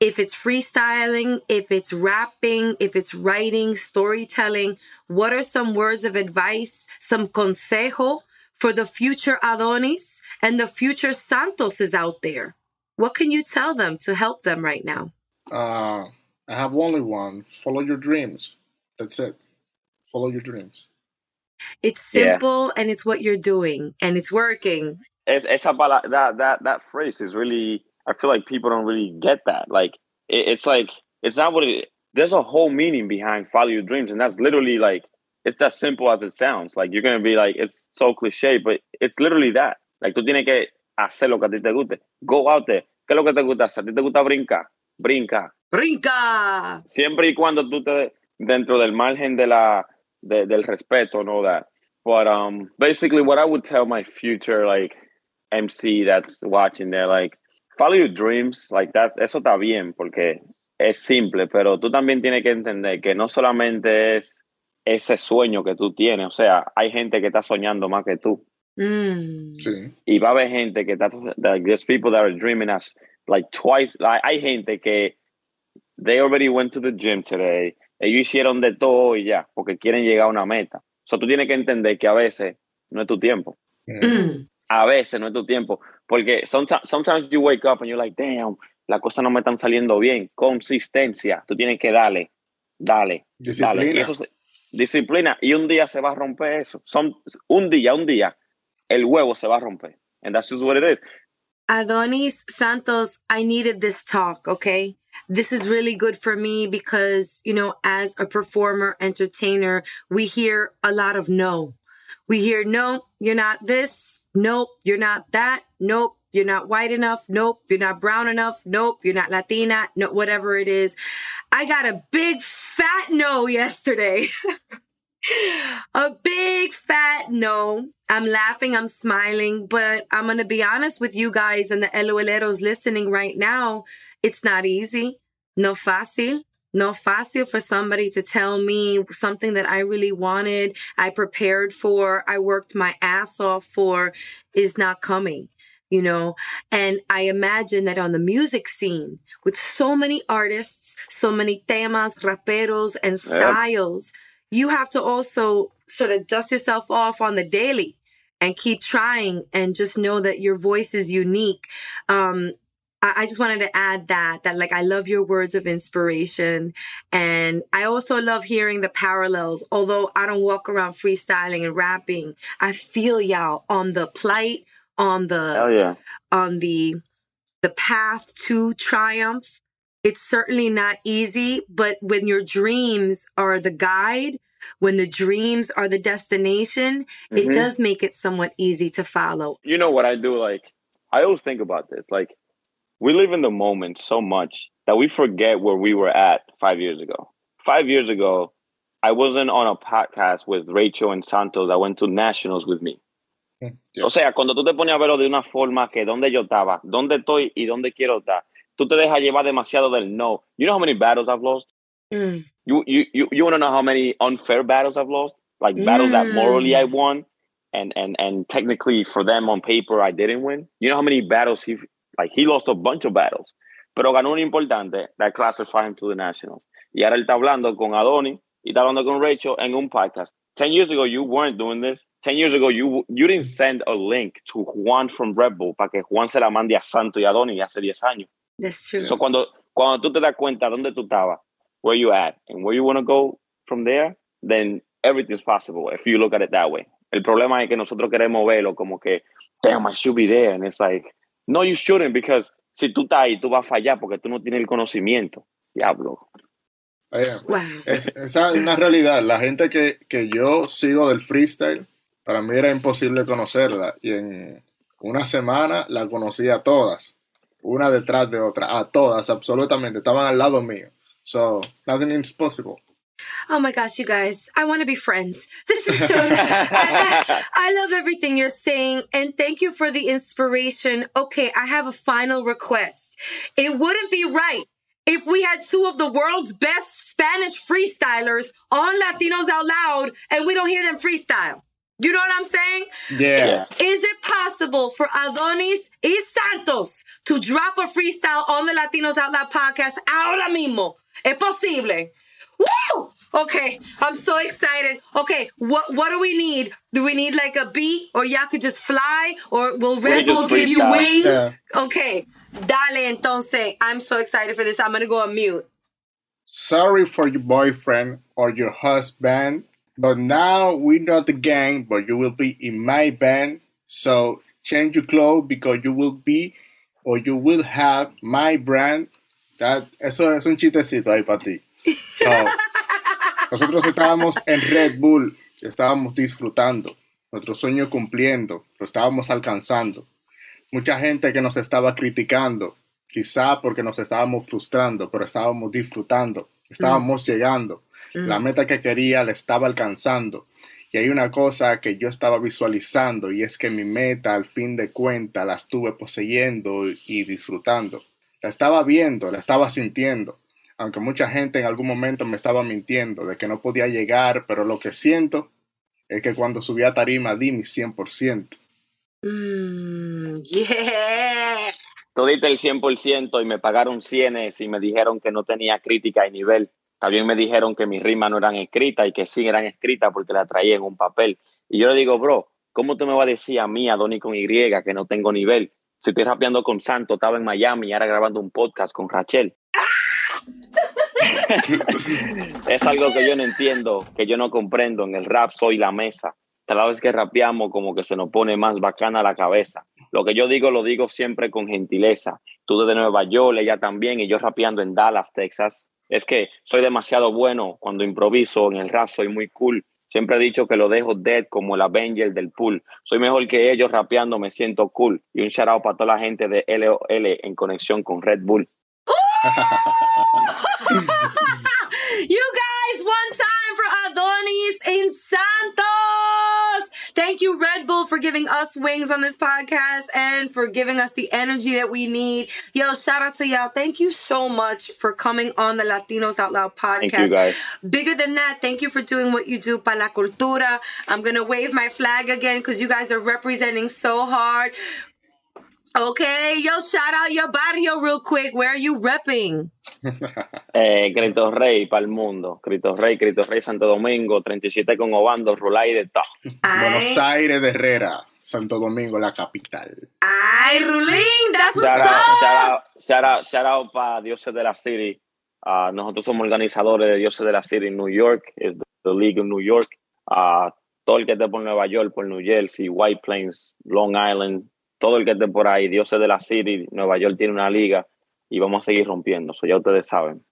If it's freestyling, if it's rapping, if it's writing, storytelling, what are some words of advice, some consejo for the future Adonys and the future Santos is out there? What can you tell them to help them right now? Uh, I have only one. Follow your dreams. That's it. Follow your dreams. It's Yeah. simple and it's what you're doing and it's working. It's, esa pala- that that that phrase is really. I feel like people don't really get that. Like it, it's like it's not what it. There's a whole meaning behind follow your dreams, and that's literally like it's as simple as it sounds. Like you're gonna be like it's so cliche, but it's literally that. Like tú tienes que hacer lo que a ti te guste. Go out there. ¿Qué es lo que te gusta? hacer? ¿A ti te gusta brincar? Brinca. Brinca! siempre y cuando tú te dentro del margen de la de, del respeto and all that but um basically what i would tell my future like mc that's watching there like follow your dreams like that eso está bien porque es simple pero tú también tienes que entender que no solamente es ese sueño que tú tienes o sea hay gente que está soñando más que tú Mm. Sí. y va a haber gente que está there's people that are dreaming as like twice like, hay gente que they already went to the gym today ellos hicieron de todo y ya porque quieren llegar a una meta so tú tienes que entender que a veces no es tu tiempo Mm. A veces no es tu tiempo porque sometimes, sometimes you wake up and you're like damn las cosas no me están saliendo bien consistencia tú tienes que darle dale dale y Disciplina. eso se- disciplina y un día se va a romper eso son un día un día el huevo se va a romper and that's just what it is Adonys Santos, I needed this talk, okay? This is really good for me because, you know, as a performer, entertainer, we hear a lot of no. We hear, no, you're not this. Nope, you're not that. Nope, you're not white enough. Nope, you're not brown enough. Nope, you're not Latina. No, whatever it is. I got a big fat no yesterday. a big fat no. I'm laughing, I'm smiling, but I'm going to be honest with you guys and the LOLeros listening right now. It's not easy. No fácil. No fácil for somebody to tell me something that I really wanted, I prepared for, I worked my ass off for is not coming, you know? And I imagine that on the music scene, with so many artists, so many temas, raperos, and styles, you have to also sort of dust yourself off on the daily and keep trying and just know that your voice is unique. Um, I, I just wanted to add that, that like, I love your words of inspiration. And I also love hearing the parallels. Although I don't walk around freestyling and rapping, I feel y'all on the plight, on the, yeah on the the path to triumph it's certainly not easy but when your dreams are the guide when the dreams are the destination it Mhm. does make it somewhat easy to follow you know what I do? Like, I always think about this. Like, we live in the moment so much that we forget where we were at five years ago. Five years ago, I wasn't on a podcast with Rachel and Santos that went to nationals with me. Yeah. O sea, cuando tú te pones a verlo de una forma que dónde yo estaba, dónde estoy y dónde quiero estar, tú te dejas llevar demasiado del no. You know how many battles I've lost? Mm. You you you, you want to know how many unfair battles I've lost? Like battles that morally I won, and and and technically for them on paper I didn't win. You know how many battles he like he lost a bunch of battles, pero ganó un importante that classified him to the nationals. Y ahora él está hablando con Adoni y está hablando con Rachel en un podcast. Ten years ago you weren't doing this. Ten years ago you you didn't send a link to Juan from Red Bull para que Juan se la mande a Santo y Adoni hace 10 años. that's true So cuando, cuando tú te das cuenta dónde tú estabas, where you at, and where you want to go from there, then everything's possible if you look at it that way. El problema es que nosotros queremos verlo como que, damn, I should be there. And it's like, no, you shouldn't, because si tú estás ahí, tú vas a fallar porque tú no tienes el conocimiento. Diablo. Oye, wow es- esa es una realidad. La gente que, que yo sigo del freestyle, para mí era imposible conocerla. Y en una semana la conocí a todas. Una detrás de otra. A todas, absolutamente. Estaban al lado mío. So, nothing is possible. oh my gosh you guys i want to be friends this is so I, I- I love everything you're saying and thank you for the inspiration okay i have a final request it wouldn't be right if we had two of the world's best Spanish freestylers on Latinos Out Loud and we don't hear them freestyle. You know what I'm saying? Yeah. Is it possible for Adonys y Santos to drop a freestyle on the Latinos Out Loud podcast ahora mismo? Es posible. Woo! Okay, I'm so excited. Okay, what what do we need? Do we need like a beat, or y'all could just fly, or will Red just Bull give you freestyle. wings? Yeah. Okay, dale entonces. I'm so excited for this. I'm gonna go on mute. Sorry for your boyfriend or your husband, but now we're not the gang, but you will be in my band. So change your clothes because you will be or you will have my brand. That, eso es un chistecito ahí para ti. So, nosotros estábamos en Red Bull, estábamos disfrutando, nuestro sueño cumpliendo, lo estábamos alcanzando. Mucha gente que nos estaba criticando, quizá porque nos estábamos frustrando, pero estábamos disfrutando, estábamos llegando. La meta que quería la estaba alcanzando. Y hay una cosa que yo estaba visualizando y es que mi meta al fin de cuentas la estuve poseyendo y disfrutando. La estaba viendo, la estaba sintiendo. Aunque mucha gente en algún momento me estaba mintiendo de que no podía llegar, pero lo que siento es que cuando subí a tarima di mi 100%. Mm, yeah. Todita el 100% y me pagaron cienes y me dijeron que no tenía crítica y nivel. También me dijeron que mis rimas no eran escritas y que sí eran escritas porque la traía en un papel. Y yo le digo, bro, ¿cómo tú me vas a decir a mí, a Donny con Y, que no tengo nivel? Si estoy rapeando con Santo, estaba en Miami y ahora grabando un podcast con Rachel. es algo que yo no entiendo, que yo no comprendo. En el rap soy la mesa. Cada vez que rapeamos, como que se nos pone más bacana la cabeza. Lo que yo digo, lo digo siempre con gentileza. Tú desde Nueva York, ella también, y yo rapeando en Dallas, Texas. Es que soy demasiado bueno cuando improviso en el rap, soy muy cool. Siempre he dicho que lo dejo dead como el Avenger del pool. Soy mejor que ellos rapeando, me siento cool. Y un shout out para toda la gente de LOL en conexión con Red Bull. You guys, one time for Adonys in Santos. Thank you, Red Bull, for giving us wings on this podcast and for giving us the energy that we need. Yo, shout out to y'all. Thank you so much for coming on the Latinos Out Loud podcast. Thank you, guys. Bigger than that, thank you for doing what you do para la cultura. I'm gonna wave my flag again because you guys are representing so hard. Okay, yo, shout out your barrio real quick. Where are you repping? Eh, Cristo Rey para el mundo. Cristo Rey, Cristo Rey, Santo Domingo, 37 con Obando, Rulay de Ta. Buenos Aires de Herrera, Santo Domingo, la capital. Ay, Rulín, that's what's Shout out, up. shout out, shout out, shout out para Dioses de la City. Ah, nosotros somos organizadores de Dioses de la City en New York, es the League of New York. Ah, todo el que esté por Nueva York, por New Jersey, White Plains, Long Island, todo el que esté por ahí, Dioses de la City, Nueva York tiene una liga y vamos a seguir rompiendo. Eso ya ustedes saben.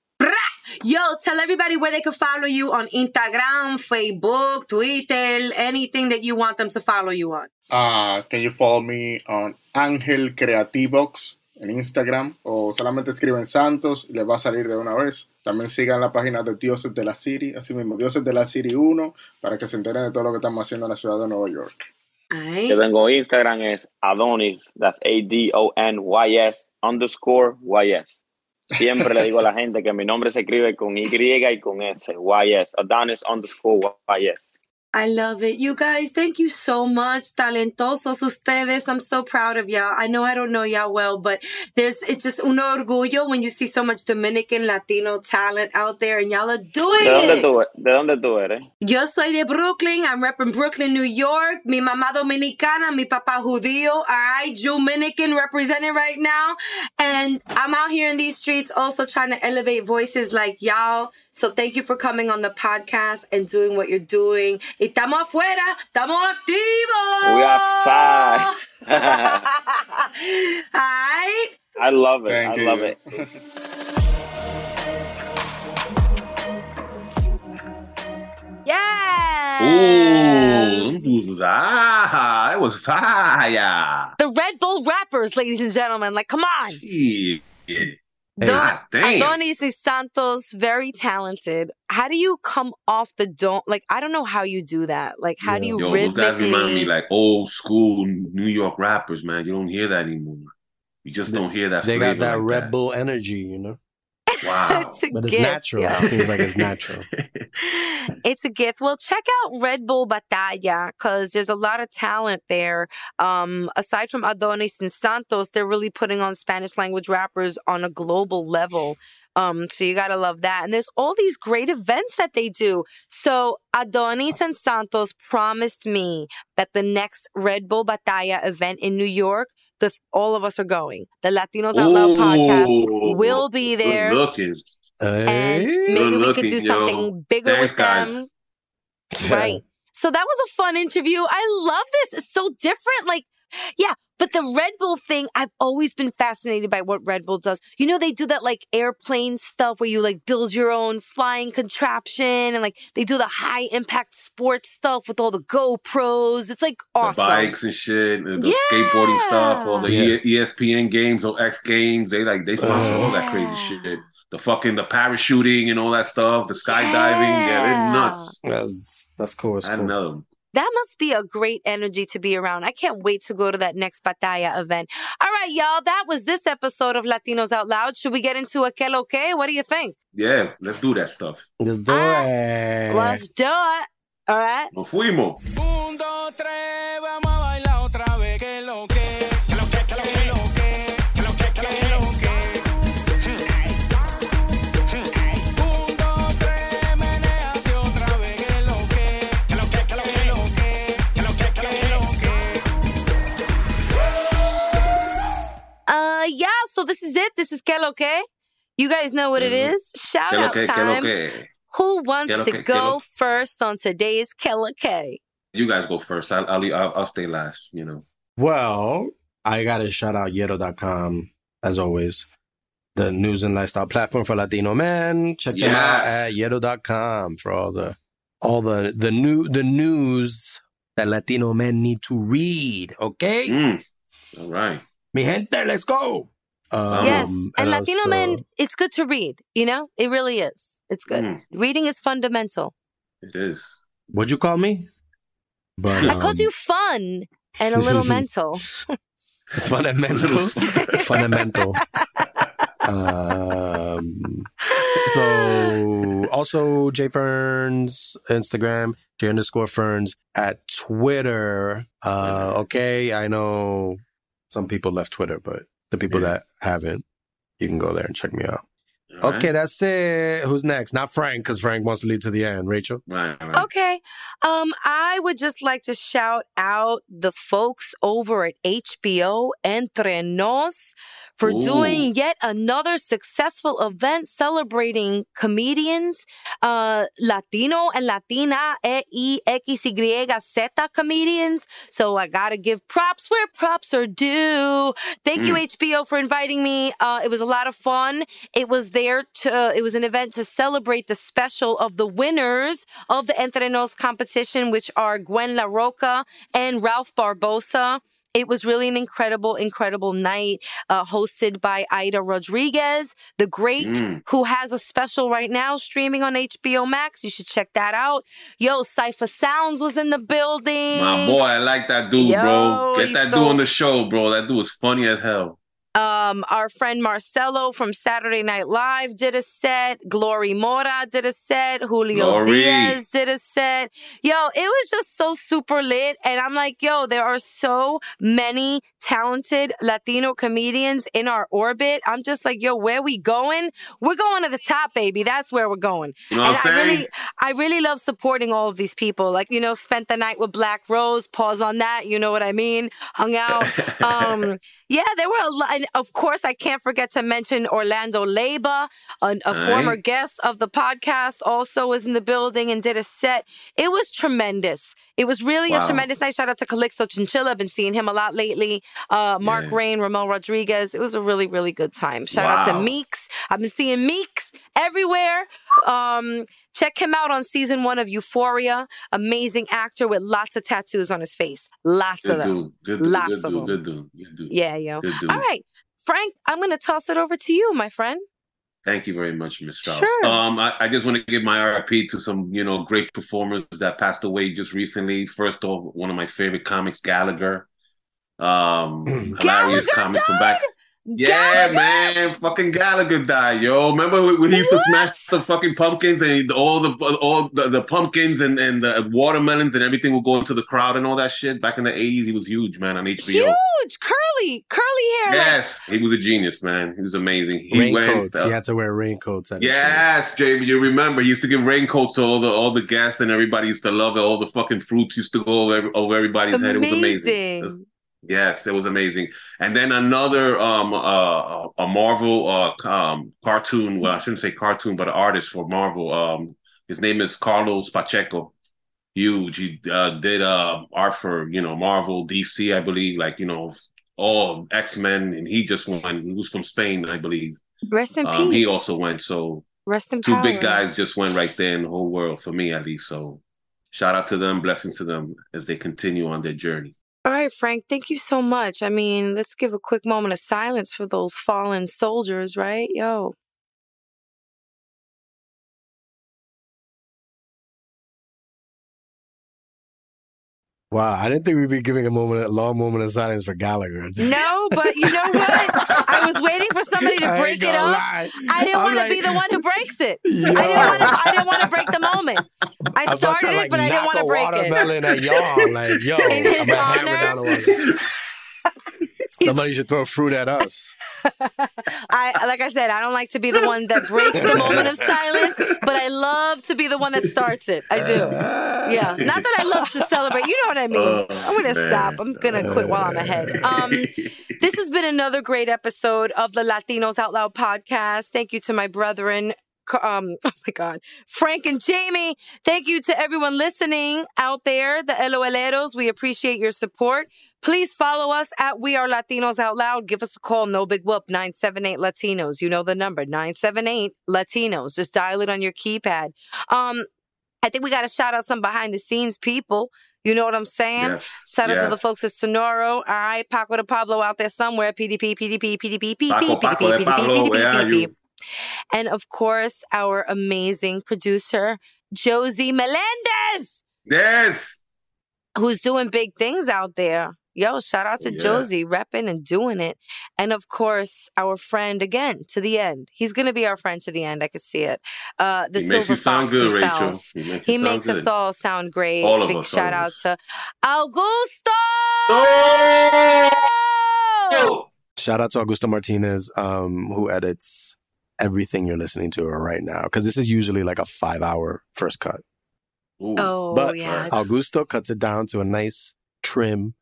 Yo, tell everybody where they can follow you on Instagram, Facebook, Twitter, anything that you want them to follow you on. Uh, can you follow me on Ángel Creativox en Instagram o solamente escriben Santos y les va a salir de una vez. También sigan la página de Dioses de la City, así mismo Dioses de la City 1 para que se enteren de todo lo que estamos haciendo en la ciudad de Nueva York. Ay. Yo tengo Instagram, es Adonis, that's A-D-O-N-Y-S underscore Y-S. Siempre le digo a la gente que mi nombre se escribe con Y y con S, Y-S, Adonis underscore Y-S. I love it. You guys, thank you so much. Talentosos ustedes. I'm so proud of y'all. I know I don't know y'all well, but there's, it's just un orgullo when you see so much Dominican Latino talent out there and y'all are doing ¿De dónde it. tú, ¿De dónde tú eres? Yo soy de Brooklyn. I'm repping Brooklyn, New York. Mi mamá dominicana, mi papá judío. All right, Dominican representing right now. And I'm out here in these streets also trying to elevate voices like y'all. So thank you for coming on the podcast and doing what you're doing. Y estamos afuera, estamos activos. We outside. All right. I love it. Thank I you. love it. Yeah. Ooh, them was ah, it was fire. The Red Bull rappers, ladies and gentlemen. Like, come on. Shit. Don- damn. Adonys y Santos, very talented. How do you come off the dome? Like, I don't know how you do that. Like, how do you Yo, those guys remind me like old school New York rappers, man. You don't hear that anymore. You just don't hear that. They got that like Red Bull energy, you know. Wow. it's a But it's gift. natural. yo. It seems like it's natural. it's a gift. Well, check out Red Bull Batalla because there's a lot of talent there. Um, aside from Adonys and Santos, they're really putting on Spanish language rappers on a global level. Um, so you gotta love that. And there's all these great events that they do. So Adonys and Santos promised me that the next Red Bull Batalla event in New York, the all of us are going. The Latinos Out Loud podcast will be there. Good looking. And maybe we could do yo. something bigger Thanks, with guys. them. Right. So that was a fun interview. I love this. It's so different. Like, yeah, but the Red Bull thing, I've always been fascinated by what Red Bull does. You know, they do that like airplane stuff where you like build your own flying contraption and like they do the high impact sports stuff with all the GoPros. It's like awesome. The bikes and shit, the, the Yeah. skateboarding stuff, all the Yeah. E- ESPN games or X games. They like they sponsor all that crazy shit. The fucking the parachuting and all that stuff, the skydiving. Yeah, Yeah. they're nuts. That's that's cool. That's I cool. know. That must be a great energy to be around. I can't wait to go to that next Batalla event. All right, y'all. That was this episode of Latinos Out Loud. Should we get into a que lo que? What do you think? Yeah, let's do that stuff. Just do Ah, it. Let's do it. All right. Nos fuimos. Un, dos, tres, vamos So this is it. This is que lo que. You guys know what it Mhm. is. Shout Que lo out que, que lo time. que. Who wants Que lo to que, que go lo- first on today's que lo que? You guys go first. I'll, I'll, I'll, I'll stay last, you know. Well, I got to shout out Yeto.com as always. The news and lifestyle platform for Latino men. Check them out at Yes. Yeto.com for all the all the the new the news that Latino men need to read. Okay, Mm. All right. mi gente, let's go. Um, yes. And Latino also- men, it's good to read. You know, it really is. It's good. Mm, Reading is fundamental. it is. What'd you call me? But I called um, you fun and a little mental. fundamental. fundamental. um, so also J Ferns Instagram, J underscore Ferns at Twitter. Uh, okay, I know some people left Twitter, but the people Yeah. that haven't, you can go there and check me out. All right. Okay, that's it. Who's next? Not Frank, because Frank wants to lead to the end. Rachel. Right, right. Okay. Um, I would just like to shout out the folks over at HBO Entre Nos for Ooh. doing yet another successful event celebrating comedians, uh, Latino and Latina, E, X, Y, Z comedians. So I gotta give props where props are due. Thank you, HBO, for inviting me. Uh, it was a lot of fun. It was there to, it was an event to celebrate the special of the winners of the Entre Nos competition, which are Gwen La Roca and Ralph Barbosa. It was really an incredible, incredible night, uh, hosted by Aida Rodriguez, the great, Mm. who has a special right now streaming on HBO Max. You should check that out. Yo, Cipha Sounds was in the building. My boy, I like that dude, Yo, bro. Get that so- dude on the show, bro. That dude is funny as hell. Um, our friend Marcelo from Saturday Night Live did a set. Glory Mora did a set. Julio Glory. Diaz did a set. Yo, it was just so super lit. And I'm like, yo, there are so many talented Latino comedians in our orbit. I'm just like, yo, where we going? We're going to the top, baby. That's where we're going. You know what and I really, I really love supporting all of these people. Like, you know, spent the night with Black Rose. Pause on that. You know what I mean? Hung out. Um, yeah, there were a lot. And of course, I can't forget to mention Orlando Leyba, a, a Aye. former guest of the podcast, also was in the building and did a set. It was tremendous. It was really a tremendous night. Shout out to Calixto Chinchilla. I've been seeing him a lot lately. Uh, Mark Yeah. Rain, Ramon Rodriguez. It was a really, really good time. Shout out to Meeks. I've been seeing Meeks everywhere. Um, check him out on season one of Euphoria. Amazing actor with lots of tattoos on his face. Lots of them. dude. Good dude. Lots good of dude. them. Good dude. Good dude. Yeah, yo. Good dude. All right. Frank, I'm going to toss it over to you, my friend. Thank you very much, Ms. Strauss. Sure. Um, I, I just want to give my RIP to some, you know, great performers that passed away just recently. First off, one of my favorite comics, Gallagher. Um, hilarious Gallagher comic from back. Yeah, man, fucking Gallagher died, yo. Remember when when he used to smash the fucking pumpkins and all the all the, the pumpkins and, and the watermelons and everything would go into the crowd and all that shit. Back in the eighties, he was huge, man, on HBO. Huge, curly, curly hair. Yes, he was a genius, man. He was amazing. He raincoats. went. uh, he had to wear raincoats. At his. Yes, Jamie, you remember? He used to give raincoats to all the all the guests, and everybody used to love it. All the fucking fruits used to go over, over everybody's head. It was amazing. It was- Amazing. Yes, it was amazing. And then another um uh a Marvel uh um cartoon. Well, I shouldn't say cartoon, but an artist for Marvel. Um, his name is Carlos Pacheco. Huge. He uh, did uh art for you know Marvel, DC, I believe. Like you know all X Men, and he just went. He was from Spain, I believe. Rest in Um, peace. he also went. So Rest in two power. big guys just went right there in the whole world for me at least. So shout out to them, blessings to them as they continue on their journey. All right, Frank, thank you so much. I mean, let's give a quick moment of silence for those fallen soldiers, right? Yo. Wow, I didn't think we'd be giving a moment, a long moment of silence for Gallagher. No, but you know what? I was waiting for somebody to break it up. lie. I didn't want to like- be the one who breaks it. Yo. I didn't want to. I didn't want to break the moment. I started it, like, but I didn't want to break it. watermelon at y'all. Like, yo, In his I'm honor? Down the watermelon. Somebody should throw fruit at us. I like I said, I don't like to be the one that breaks the moment of silence, but I love to be the one that starts it. I do. Yeah. Not that I love to celebrate. You know what I mean. Oh, I'm gonna man. stop. I'm gonna quit while I'm ahead. Um this has been another great episode of the Latinos Out Loud podcast. Thank you to my brethren. Um, oh my God, Frank and Jamie. Thank you to everyone listening out there, the LOLeros. We appreciate your support. Please follow us at We Are Latinos Out Loud. Give us a call, no big whoop, 978 Latinos. You know the number, 978 Latinos. Just dial it on your keypad. Um, I think we got to shout out some behind the scenes people. You know what I'm saying? Yes, Shout out to the folks at Sonoro. All right, Paco de Pablo out there somewhere. PDP, PDP, PDP, PDP, Paco, PDP, Paco PDP, PDP, PDP. you? And of course, our amazing producer, Josie Melendez, Yes. who's doing big things out there. Yo, shout out to Yeah. Josie repping and doing it. And of course, our friend again to the end. He's going to be our friend to the end. I can see it. Uh, the he Silver makes you sound good, himself. Rachel. He makes, He sound makes good. us all sound great. All of Big us, shout of out us. to Augusto. Oh! Shout out to Augusto Martinez, um, who edits everything you're listening to right now. Because this is usually like a five hour first cut. Ooh. Oh, But yeah. Augusto cuts it down to a nice trim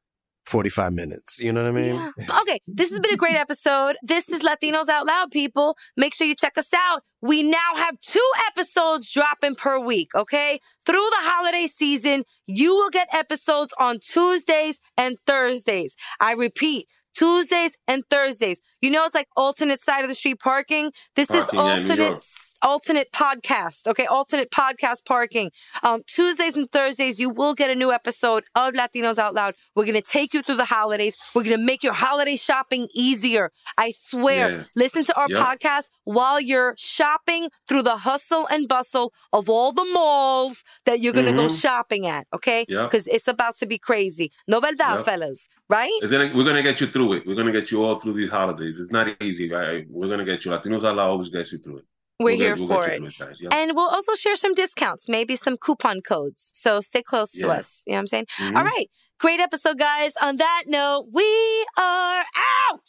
45 minutes. You know what I mean? Yeah. Okay, this has been a great episode. This is Latinos Out Loud, people. Make sure you check us out. We now have two episodes dropping per week, okay? Through the holiday season, you will get episodes on Tuesdays and Thursdays. I repeat, Tuesdays and Thursdays. You know, it's like alternate side of the street parking. This Parking, is alternate. Alternate podcast, okay? Alternate podcast parking. Um, Tuesdays and Thursdays, you will get a new episode of Latinos Out Loud. We're gonna take you through the holidays. We're gonna make your holiday shopping easier. I swear. Yeah. Listen to our Yep. podcast while you're shopping through the hustle and bustle of all the malls that you're gonna go Mhm. shopping at, okay? Yep. Because it's about to be crazy. No verdad, Yep. fellas, right? Gonna, we're gonna get you through it. We're gonna get you all through these holidays. It's not easy, right? We're gonna get you. Latinos Ala always gets you through it. We're We'll here we'll for it. you guys. Yeah. And we'll also share some discounts, maybe some coupon codes. So stay close to Yeah. us. You know what I'm saying? Mhm. All right. Great episode, guys. On that note, we are out.